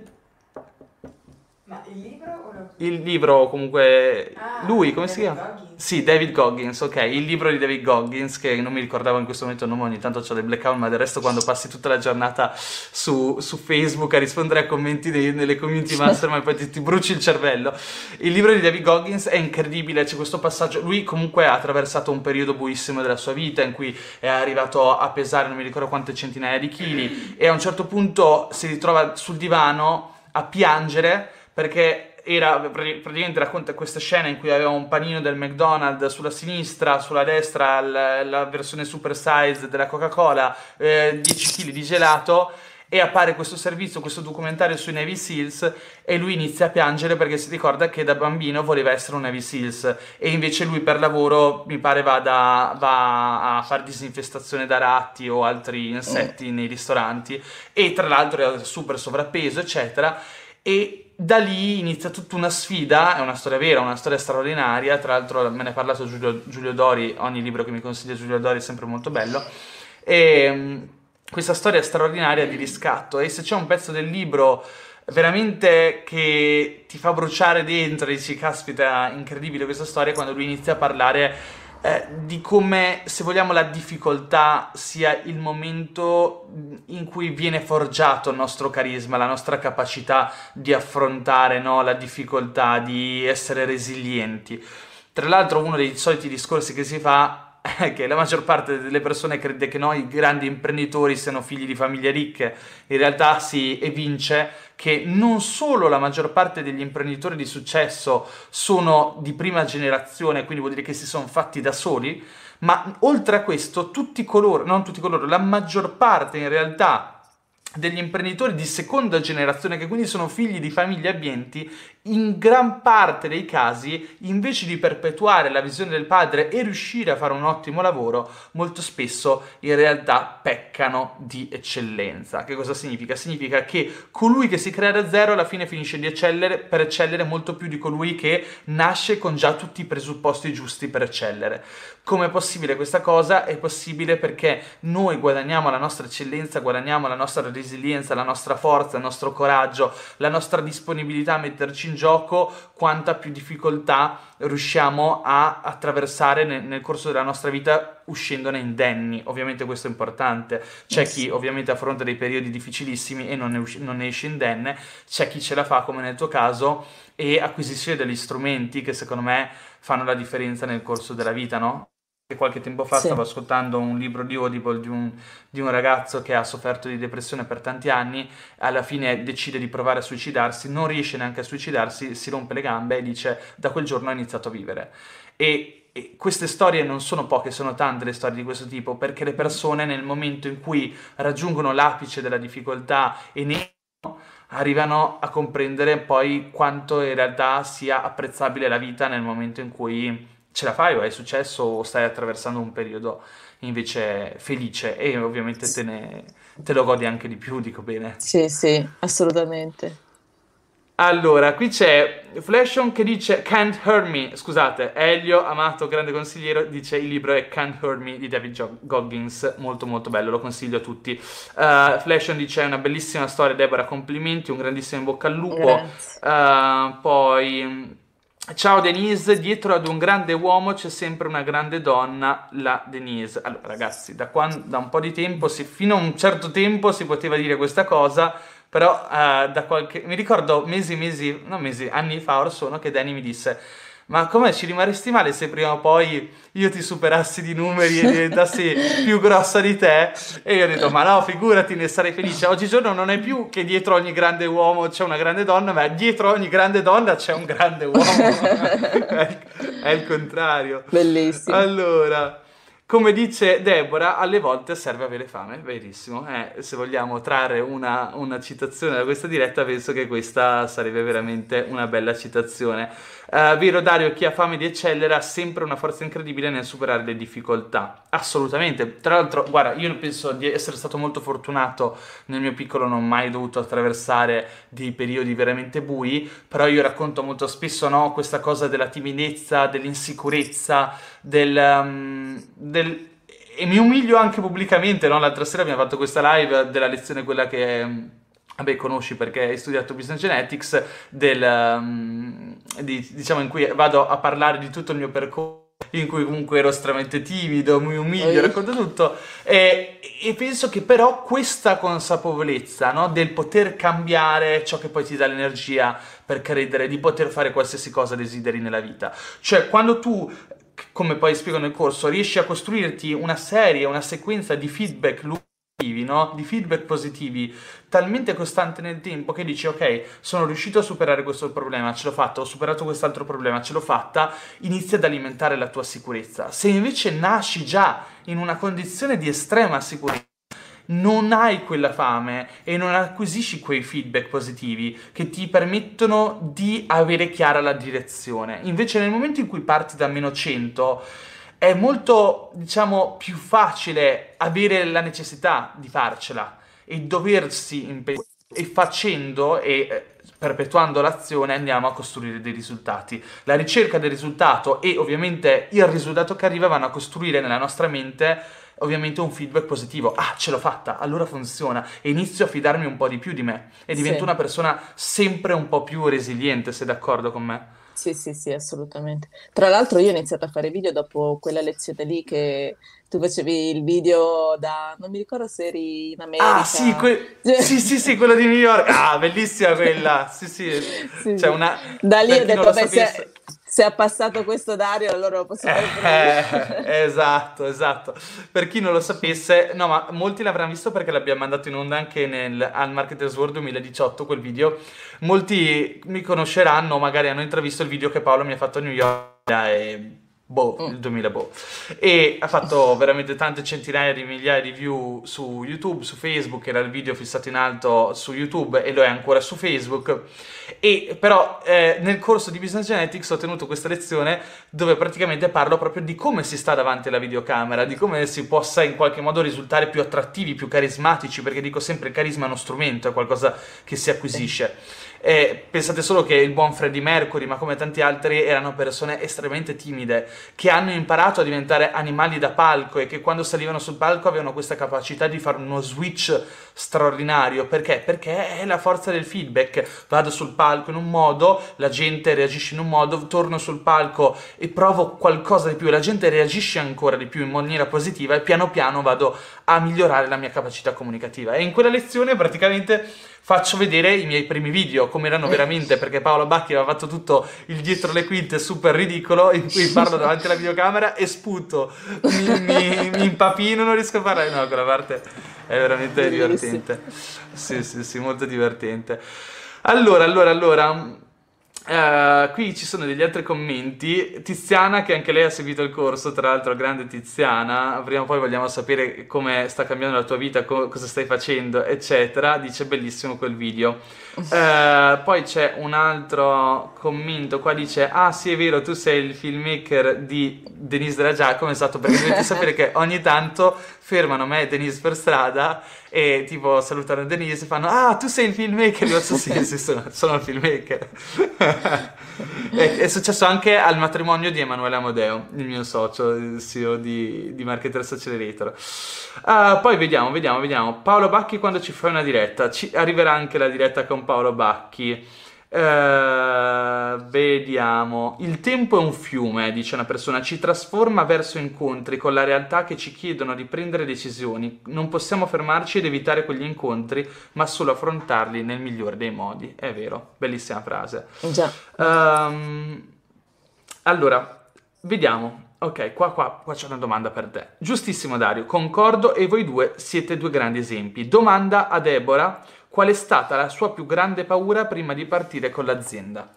Ma il libro. Il libro comunque... Ah, lui, come si David chiama? Goggins. Sì, David Goggins, ok. Il libro di David Goggins, che non mi ricordavo in questo momento il nome, ogni tanto ho dei blackout, ma del resto quando passi tutta la giornata su, su Facebook a rispondere a commenti dei, nelle community mastermind, poi ti, ti bruci il cervello. Il libro di David Goggins è incredibile, c'è questo passaggio... Lui comunque ha attraversato un periodo buissimo della sua vita in cui è arrivato a pesare non mi ricordo quante centinaia di chili e a un certo punto si ritrova sul divano a piangere perché era praticamente racconta questa scena in cui aveva un panino del McDonald's sulla sinistra, sulla destra la, la versione super size della Coca-Cola, eh, 10 kg di gelato e appare questo servizio, questo documentario sui Navy Seals e lui inizia a piangere perché si ricorda che da bambino voleva essere un Navy Seals e invece lui per lavoro mi pare vada, va a fare disinfestazione da ratti o altri insetti nei ristoranti e tra l'altro è super sovrappeso eccetera e da lì inizia tutta una sfida, è una storia vera, una storia straordinaria, tra l'altro me ne ha parlato Giulio, Giulio Dori, ogni libro che mi consiglia Giulio Dori è sempre molto bello, e mm, questa storia straordinaria di riscatto e se c'è un pezzo del libro veramente che ti fa bruciare dentro e dici caspita incredibile questa storia quando lui inizia a parlare eh, di come, se vogliamo, la difficoltà sia il momento in cui viene forgiato il nostro carisma, la nostra capacità di affrontare no, la difficoltà, di essere resilienti. Tra l'altro uno dei soliti discorsi che si fa che la maggior parte delle persone crede che noi grandi imprenditori siano figli di famiglie ricche, in realtà si evince che non solo la maggior parte degli imprenditori di successo sono di prima generazione, quindi vuol dire che si sono fatti da soli, ma oltre a questo tutti coloro, non tutti coloro, la maggior parte in realtà degli imprenditori di seconda generazione che quindi sono figli di famiglie abbienti in gran parte dei casi, invece di perpetuare la visione del padre e riuscire a fare un ottimo lavoro, molto spesso in realtà peccano di eccellenza. Che cosa significa? Significa che colui che si crea da zero alla fine finisce eccellere per eccellere molto più di colui che nasce con già tutti i presupposti giusti per eccellere. Come è possibile questa cosa? È possibile perché noi guadagniamo la nostra eccellenza, guadagniamo la nostra resilienza, la nostra forza, il nostro coraggio, la nostra disponibilità a metterci in gioco, quanta più difficoltà riusciamo a attraversare nel, nel corso della nostra vita uscendone indenni. Ovviamente questo è importante. C'è chi ovviamente affronta dei periodi difficilissimi e non ne, usci- non ne esce indenne, c'è chi ce la fa come nel tuo caso e acquisisce degli strumenti che secondo me fanno la differenza nel corso della vita, no? Qualche tempo fa sì. stavo ascoltando un libro di Audible di un, di un, ragazzo che ha sofferto di depressione per tanti anni, alla fine decide di provare a suicidarsi, non riesce neanche a suicidarsi, si rompe le gambe e dice da quel giorno ha iniziato a vivere. E, e queste storie non sono poche, sono tante le storie di questo tipo, perché le persone nel momento in cui raggiungono l'apice della difficoltà e ne arrivano a comprendere poi quanto in realtà sia apprezzabile la vita nel momento in cui ce la fai o hai successo o stai attraversando un periodo invece felice e ovviamente te, ne, te lo godi anche di più, dico bene. Sì, sì, assolutamente. Allora, qui c'è Flashon che dice Can't Hurt Me, scusate, Elio, amato grande consigliero, dice il libro è Can't Hurt Me di David Goggins, molto molto bello, lo consiglio a tutti. Uh, Flashon dice è una bellissima storia, Deborah, complimenti, un grandissimo in bocca al lupo. Uh, poi Ciao Denise, dietro ad un grande uomo c'è sempre una grande donna, la Denise. Allora ragazzi, da, quando, da un po' di tempo, si, fino a un certo tempo si poteva dire questa cosa, però uh, da qualche... mi ricordo mesi, mesi, non mesi, anni fa or sono che Danny mi disse ma come ci rimarresti male se prima o poi io ti superassi di numeri e diventassi più grossa di te? E io ho detto, ma no, figurati, ne sarei felice. Oggigiorno non è più che dietro ogni grande uomo c'è una grande donna, ma dietro ogni grande donna c'è un grande uomo. è, il contrario. Bellissimo. Allora... Come dice Deborah, alle volte serve avere fame, verissimo. Eh, se vogliamo trarre una, una, citazione da questa diretta, penso che questa sarebbe veramente una bella citazione. Uh, vero Dario, chi ha fame di eccellere ha sempre una forza incredibile nel superare le difficoltà. Assolutamente. Tra l'altro, guarda, io penso di essere stato molto fortunato nel mio piccolo, non ho mai dovuto attraversare dei periodi veramente bui, però io racconto molto spesso no, questa cosa della timidezza, dell'insicurezza, del, um, del e mi umilio anche pubblicamente, no? L'altra sera abbiamo fatto questa live della lezione quella che vabbè, conosci perché hai studiato Business Genetics, del, um, di, diciamo in cui vado a parlare di tutto il mio percorso in cui comunque ero estremamente timido, mi umilio, racconto tutto. E, e, penso che però questa consapevolezza no, del poter cambiare ciò che poi ti dà l'energia per credere, di poter fare qualsiasi cosa desideri nella vita, cioè quando tu come poi spiego nel corso, riesci a costruirti una serie, una sequenza di feedback no? di feedback positivi talmente costante nel tempo che dici ok sono riuscito a superare questo problema ce l'ho fatto ho superato quest'altro problema ce l'ho fatta inizia ad alimentare la tua sicurezza se invece nasci già in una condizione di estrema sicurezza non hai quella fame e non acquisisci quei feedback positivi che ti permettono di avere chiara la direzione. Invece nel momento in cui parti da meno 100 è molto, diciamo, più facile avere la necessità di farcela e doversi impegnare e facendo e eh, perpetuando l'azione andiamo a costruire dei risultati. La ricerca del risultato e ovviamente il risultato che arriva vanno a costruire nella nostra mente ovviamente un feedback positivo. Ah, ce l'ho fatta, allora funziona e inizio a fidarmi un po' di più di me e divento sì. una persona sempre un po' più resiliente, sei d'accordo con me? Sì, sì, sì, assolutamente. Tra l'altro io ho iniziato a fare video dopo quella lezione lì che tu facevi il video da, non mi ricordo se eri in America. Ah, sì, que- sì, sì, sì, quello di New York. Ah, bellissima quella. Sì, sì. sì, cioè una... Da lì ho detto, beh, se, se ha passato questo Dario, allora lo posso fare eh, Esatto, esatto. Per chi non lo sapesse, no, ma molti l'avranno visto perché l'abbiamo mandato in onda anche nel, al Marketers World 2018, quel video. Molti mi conosceranno, magari hanno intravisto il video che Paolo mi ha fatto a New York e boh, Mm. il 2000 boh. E ha fatto veramente tante centinaia di migliaia di view su YouTube, su Facebook, era il video fissato in alto su YouTube e lo è ancora su Facebook. E però eh, nel corso di Business Genetics ho tenuto questa lezione dove praticamente parlo proprio di come si sta davanti alla videocamera, di come si possa in qualche modo risultare più attrattivi, più carismatici, perché dico sempre il carisma è uno strumento, è qualcosa che si acquisisce. E pensate solo che il buon Freddie Mercury, ma come tanti altri, erano persone estremamente timide, che hanno imparato a diventare animali da palco e che quando salivano sul palco avevano questa capacità di fare uno switch straordinario. Perché? Perché è la forza del feedback. Vado sul palco in un modo, la gente reagisce in un modo, torno sul palco e provo qualcosa di più, la gente reagisce ancora di più in maniera positiva e piano piano vado a migliorare la mia capacità comunicativa. E in quella lezione praticamente faccio vedere i miei primi video come erano veramente perché Paolo Bacchi aveva fatto tutto il dietro le quinte super ridicolo in cui parlo davanti alla videocamera e sputo. Mi, mi, mi impapino non riesco a parlare. No quella parte è veramente divertente. Sì sì sì molto divertente. Allora allora allora eh, qui ci sono degli altri commenti. Tiziana, che anche lei ha seguito il corso, tra l'altro, grande Tiziana. Prima o poi vogliamo sapere come sta cambiando la tua vita, co- cosa stai facendo, eccetera. Dice bellissimo quel video. Eh, poi c'è un altro commento qua dice ah sì è vero tu sei il filmmaker di Denise della Giacomo. Esatto perché dovete sapere che ogni tanto fermano me e Denise per strada e tipo salutano Denise e fanno ah tu sei il filmmaker. Io faccio sì sì sono, sono il filmmaker. È, è successo anche al matrimonio di Emanuele Amodeo il mio socio il CEO di, di Marketers Accelerator Ah, poi vediamo vediamo vediamo. Paolo Bacchi quando ci fai una diretta? Ci arriverà anche la diretta con Paolo Bacchi eh, vediamo. Il tempo è un fiume, dice una persona, ci trasforma verso incontri con la realtà che ci chiedono di prendere decisioni. Non possiamo fermarci ed evitare quegli incontri, ma solo affrontarli nel migliore dei modi. È vero, bellissima frase. Già. Ehm, allora, vediamo. Ok, qua, qua, qua c'è una domanda per te. Giustissimo Dario, concordo e voi due siete due grandi esempi. Domanda a Deborah, qual è stata la sua più grande paura prima di partire con l'azienda?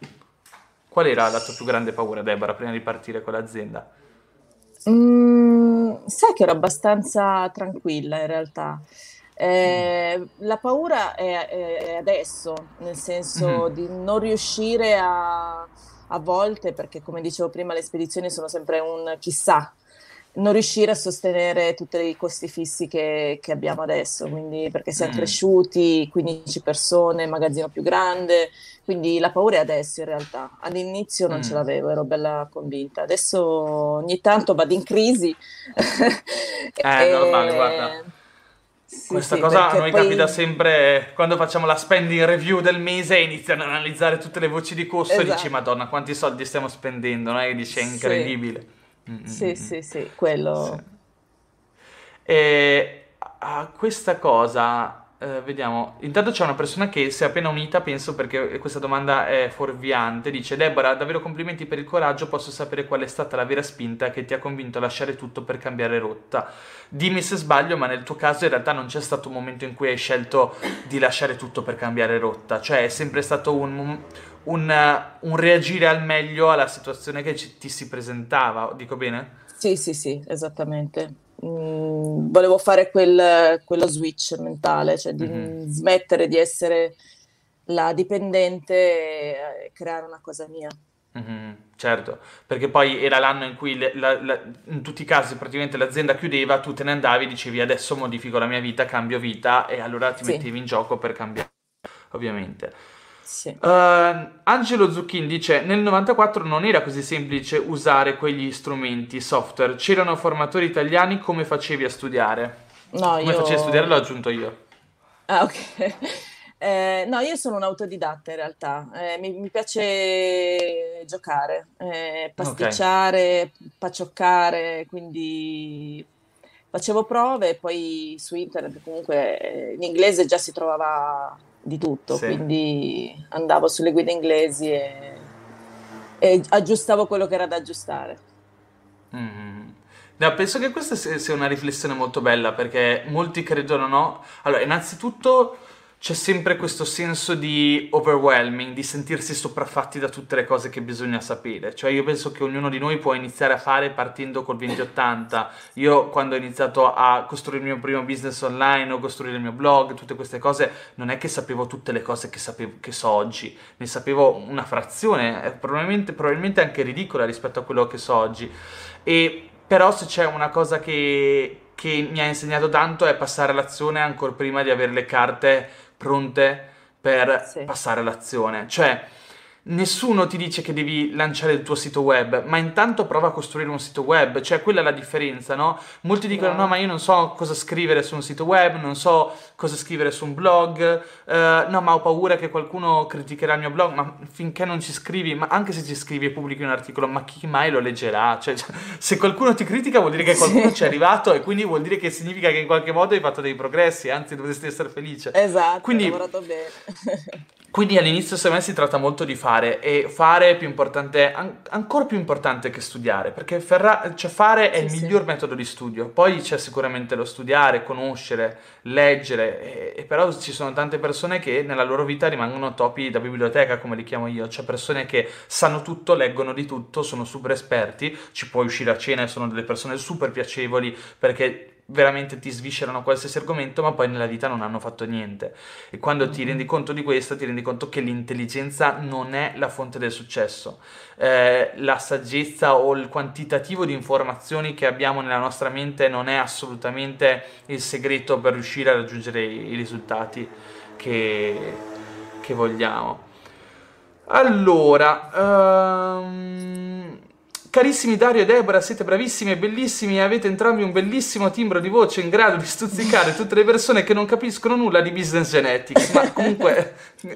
Qual era la tua più grande paura, Deborah, prima di partire con l'azienda? Mm, sai che ero abbastanza tranquilla in realtà. Eh, la paura è, è- adesso, nel senso Mhm. di non riuscire a, a volte, perché come dicevo prima, le spedizioni sono sempre un chissà, non riuscire a sostenere tutti i costi fissi che, che abbiamo adesso, quindi perché siamo Mm. cresciuti, 15 persone, magazzino più grande, quindi la paura è adesso in realtà. All'inizio non Mm. ce l'avevo, ero bella convinta. Adesso ogni tanto vado in crisi. Eh, normale, guarda. Sì, Questa sì, cosa a noi poi- capita sempre quando facciamo la spending review del mese e iniziano ad analizzare tutte le voci di costo e dici Esatto. Madonna quanti soldi stiamo spendendo, no? E dici è Sì. incredibile. Mm, mm, Sì, mm, sì, sì, quello. Sì. E a questa cosa, eh, vediamo, intanto c'è una persona che si è appena unita, penso perché questa domanda è fuorviante, dice Deborah, davvero complimenti per il coraggio, posso sapere qual è stata la vera spinta che ti ha convinto a lasciare tutto per cambiare rotta. Dimmi se sbaglio, ma nel tuo caso in realtà non c'è stato un momento in cui hai scelto di lasciare tutto per cambiare rotta, cioè è sempre stato un, un, un reagire al meglio alla situazione che ci- ti si presentava, dico bene? Sì, sì, sì, esattamente. Mm, volevo fare quel- quello switch mentale, cioè di Mhm. smettere di essere la dipendente e creare una cosa mia. Mhm, certo, perché poi era l'anno in cui le- la- la- in tutti i casi praticamente l'azienda chiudeva, tu te ne andavi e dicevi adesso modifico la mia vita, cambio vita e allora ti Sì. mettevi in gioco per cambiare, ovviamente. Sì. Eh, Angelo Zucchin dice nel 94 non era così semplice usare quegli strumenti software, c'erano formatori italiani, come facevi a studiare? No, Come io... facevi a studiare l'ho aggiunto io. Ah, ok. Eh, no, io sono un autodidatta in realtà, Eh, mi, mi piace giocare, eh, pasticciare, pacioccare, quindi facevo prove e poi su internet comunque eh, in inglese già si trovava di tutto, Sì. quindi andavo sulle guide inglesi e, e aggiustavo quello che era da aggiustare. Mm. No, penso che questa sia una riflessione molto bella perché molti credono no. Allora, innanzitutto c'è sempre questo senso di overwhelming, di sentirsi sopraffatti da tutte le cose che bisogna sapere. Cioè io penso che ognuno di noi può iniziare a fare partendo col 2080. Io quando ho iniziato a costruire il mio primo business online o costruire il mio blog, tutte queste cose, non è che sapevo tutte le cose che, sapevo, che so oggi, ne sapevo una frazione, probabilmente, probabilmente anche ridicola rispetto a quello che so oggi. E però se c'è una cosa che, che mi ha insegnato tanto è passare all'azione ancora prima di avere le carte pronte per sì. passare all'azione. Cioè, nessuno ti dice che devi lanciare il tuo sito web, ma intanto prova a costruire un sito web, cioè quella è la differenza, no? Molti dicono no, ma io non so cosa scrivere su un sito web, non so cosa scrivere su un blog, uh, no, ma ho paura che qualcuno criticherà il mio blog, ma finché non ci scrivi, ma anche se ci scrivi e pubblichi un articolo, ma chi mai lo leggerà? Cioè, cioè se qualcuno ti critica vuol dire che qualcuno sì. ci è arrivato e quindi vuol dire che significa che in qualche modo hai fatto dei progressi, anzi dovresti essere felice. Esatto, quindi, hai lavorato bene. Quindi all'inizio secondo me si tratta molto di fare e fare è più importante, an- ancora più importante che studiare, perché ferra- cioè fare è il sì. miglior metodo di studio. Poi c'è sicuramente lo studiare, conoscere, leggere, e-, e, però ci sono tante persone che nella loro vita rimangono topi da biblioteca, come li chiamo io, cioè persone che sanno tutto, leggono di tutto, sono super esperti, ci puoi uscire a cena e sono delle persone super piacevoli perché veramente ti sviscerano qualsiasi argomento, ma poi nella vita non hanno fatto niente. E quando ti rendi conto di questo, ti rendi conto che l'intelligenza non è la fonte del successo. Eh, la saggezza o il quantitativo di informazioni che abbiamo nella nostra mente non è assolutamente il segreto per riuscire a raggiungere i risultati che, che vogliamo. Allora, um, Carissimi Dario e Deborah, siete bravissimi e bellissimi e avete entrambi un bellissimo timbro di voce in grado di stuzzicare tutte le persone che non capiscono nulla di business genetics. Ma comunque,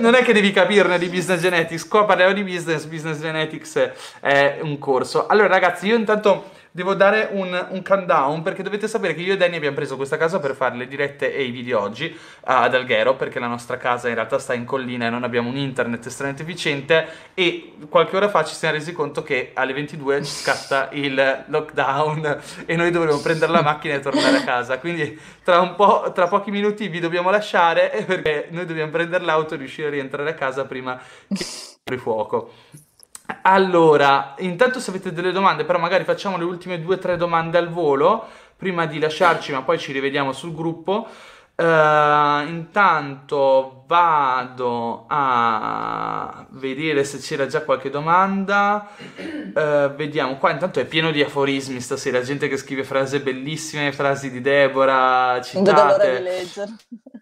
non è che devi capirne di business genetics. Qua parliamo di business, business genetics è un corso. Allora, ragazzi, io intanto devo dare un, un, countdown perché dovete sapere che io e Danny abbiamo preso questa casa per fare le dirette e i video oggi ad Alghero perché la nostra casa in realtà sta in collina e non abbiamo un internet estremamente efficiente e qualche ora fa ci siamo resi conto che alle 22 ci scatta il lockdown e noi dovremo prendere la macchina e tornare a casa. Quindi tra, un po', tra pochi minuti vi dobbiamo lasciare perché noi dobbiamo prendere l'auto e riuscire a rientrare a casa prima che apri fuoco allora, intanto se avete delle domande, però magari facciamo le ultime due o tre domande al volo prima di lasciarci, ma poi ci rivediamo sul gruppo. Uh, intanto vado a vedere se c'era già qualche domanda. Uh, vediamo qua. Intanto è pieno di aforismi stasera. Gente che scrive frasi bellissime, frasi di Deborah citate.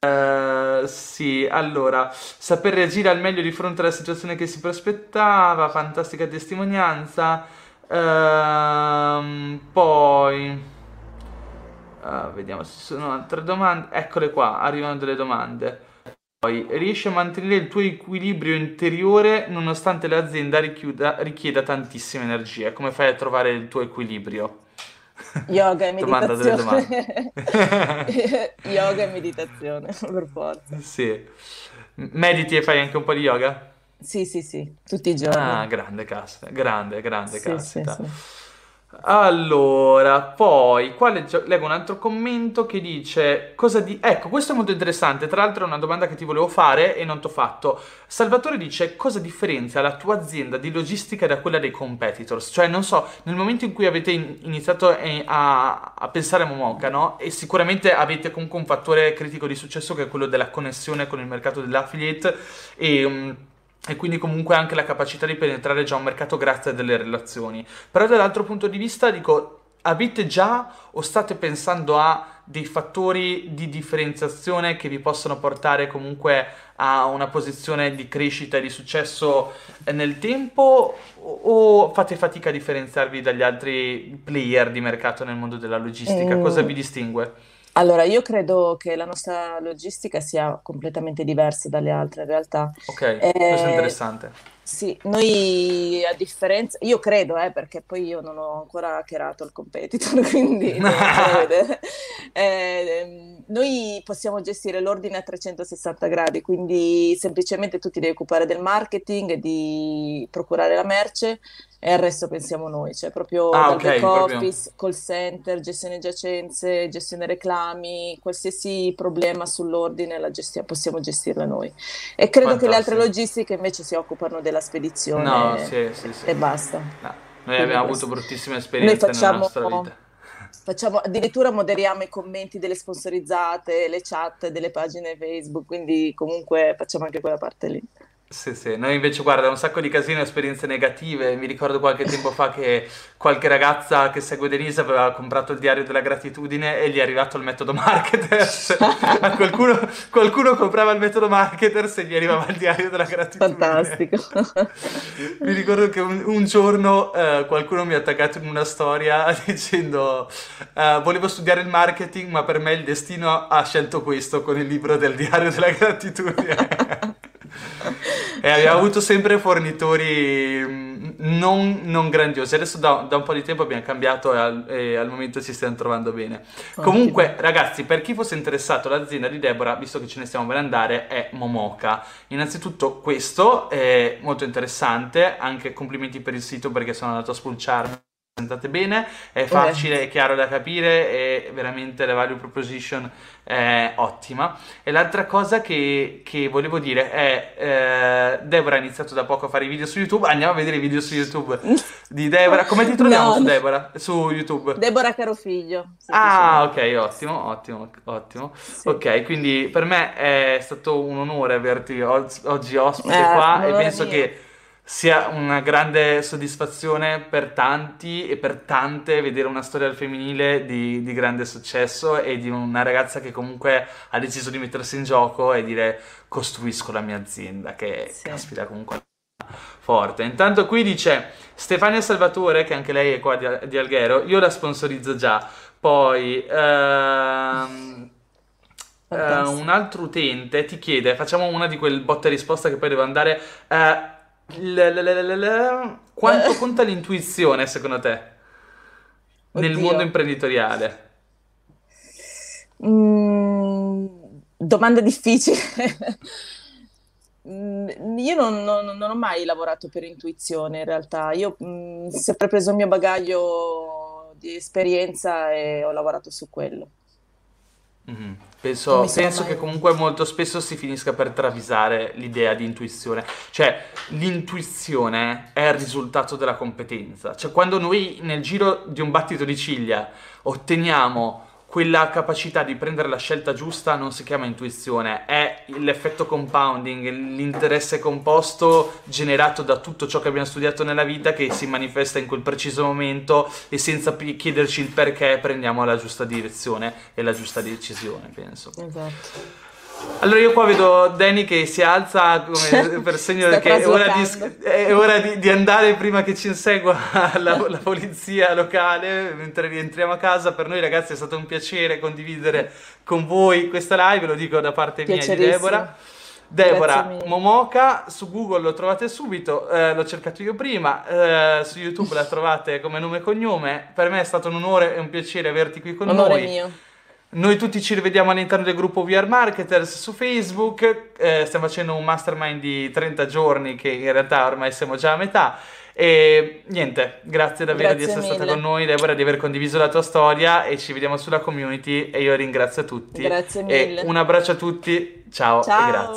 Uh, sì, allora saper reagire al meglio di fronte alla situazione che si prospettava. Fantastica testimonianza. Uh, poi. Uh, vediamo se ci sono altre domande. Eccole qua, arrivano delle domande. Poi, riesci a mantenere il tuo equilibrio interiore nonostante l'azienda richiuda, richieda tantissima energia. Come fai a trovare il tuo equilibrio? Yoga e meditazione. yoga e meditazione, per forza. Sì. Mediti e fai anche un po' di yoga? Sì, sì, sì, tutti i giorni. Ah, grande caspita, grande, grande sì, caspita. Sì, sì. Allora, poi qua leggo, leggo, un altro commento che dice cosa di... Ecco, questo è molto interessante, tra l'altro è una domanda che ti volevo fare e non ti ho fatto. Salvatore dice cosa differenzia la tua azienda di logistica da quella dei competitors? Cioè, non so, nel momento in cui avete iniziato a, a pensare a Momoka, no? E sicuramente avete comunque un fattore critico di successo che è quello della connessione con il mercato dell'affiliate e... Um, e quindi comunque anche la capacità di penetrare già un mercato grazie a delle relazioni. Però dall'altro punto di vista dico, avete già o state pensando a dei fattori di differenziazione che vi possono portare comunque a una posizione di crescita e di successo nel tempo o fate fatica a differenziarvi dagli altri player di mercato nel mondo della logistica? Mm. Cosa vi distingue? Allora, io credo che la nostra logistica sia completamente diversa dalle altre in realtà. Ok, questo è interessante. Sì, noi a differenza, io credo, eh, perché poi io non ho ancora hackerato il competitor, quindi. Eh, noi possiamo gestire l'ordine a 360 gradi, quindi semplicemente tu ti devi occupare del marketing, di procurare la merce e al resto pensiamo noi, cioè proprio Ah, dal ok, back proprio. office, call center, gestione giacenze, gestione reclami, qualsiasi problema sull'ordine la gestione, possiamo gestirla noi. E credo che le altre Fantastico. logistiche invece si occupano della No, spedizione sì, sì, sì. e basta. No, noi Quindi abbiamo questo. avuto bruttissime esperienze nella facciamo, nostra vita. facciamo, addirittura moderiamo i commenti delle sponsorizzate, le chat delle pagine Facebook, quindi comunque facciamo anche quella parte lì. Sì, sì, noi invece guarda, un sacco di casino, esperienze negative. Mi ricordo qualche tempo fa che qualche ragazza che segue Denise aveva comprato il diario della gratitudine e gli è arrivato il metodo Marketers. A qualcuno, qualcuno comprava il metodo Marketers e gli arrivava il diario della gratitudine. Fantastico. Mi ricordo che un, un giorno eh, qualcuno mi ha attaccato in una storia dicendo eh, volevo studiare il marketing, ma per me il destino ha scelto questo con il libro del diario della gratitudine. E abbiamo avuto sempre fornitori mm, non, non grandiosi. Adesso da, da un po' di tempo abbiamo cambiato e al, e al momento ci stiamo trovando bene. Comunque, ragazzi, per chi fosse interessato all'azienda di Deborah, visto che ce ne stiamo per andare, è Momoka. Innanzitutto questo è molto interessante, anche complimenti per il sito perché sono andato a spulciarmi. Presentate bene, è facile, è chiaro da capire e veramente la value proposition è ottima. E l'altra cosa che, che volevo dire è, eh, Deborah ha iniziato da poco a fare i video su YouTube, andiamo a vedere i video su YouTube di Deborah. Come ti troviamo No, su. Deborah? Su YouTube? Deborah Carofiglio. Ah, semplicemente. ok, ottimo, ottimo, ottimo. Sì. Ok, quindi per me è stato un onore averti oggi ospite Eh, qua e penso mio. che sia una grande soddisfazione per tanti e per tante vedere una storia al femminile di, di grande successo e di una ragazza che comunque ha deciso di mettersi in gioco e dire costruisco la mia azienda, che Sì. caspita comunque forte. Intanto qui dice Stefania Salvatore, che anche lei è qua di, di Alghero, io la sponsorizzo già. Poi ehm, eh, Fantastico. un altro utente ti chiede, facciamo una di quel botta e risposta che poi devo andare. l- quanto Eh. conta l'intuizione secondo te nel Oddio. mondo imprenditoriale? Mm, domanda difficile. Mm, Io non, non- non ho mai lavorato per intuizione in realtà, io mm, ho sempre preso il mio bagaglio di esperienza e ho lavorato su quello. Mhm. Non Penso, penso che comunque molto spesso si finisca per travisare l'idea di intuizione. Cioè, l'intuizione è il risultato della competenza. Cioè, quando noi nel giro di un battito di ciglia otteniamo quella capacità di prendere la scelta giusta, non si chiama intuizione, è l'effetto compounding, l'interesse composto generato da tutto ciò che abbiamo studiato nella vita che si manifesta in quel preciso momento e senza chiederci il perché prendiamo la giusta direzione e la giusta decisione, penso. Esatto. Allora io qua vedo Danny che si alza come per segno che è ora, di, è ora di- di andare prima che ci insegua la, la polizia locale mentre rientriamo a casa. Per noi ragazzi è stato un piacere condividere con voi questa live, lo dico da parte mia di. Deborah. Deborah. Momoka su Google lo trovate subito, eh, l'ho cercato io prima, eh, su YouTube la trovate come nome e cognome. Per me è stato un onore e un piacere averti qui con Onore noi. mio. Noi tutti ci rivediamo all'interno del gruppo VR Marketers su Facebook, eh, stiamo facendo un mastermind di 30 giorni che in realtà ormai siamo già a metà e niente, grazie davvero di Grazie essere stata mille. con noi Deborah, di aver condiviso la tua storia e ci vediamo sulla community e io ringrazio tutti Grazie e mille. un abbraccio a tutti, ciao, Ciao. e grazie.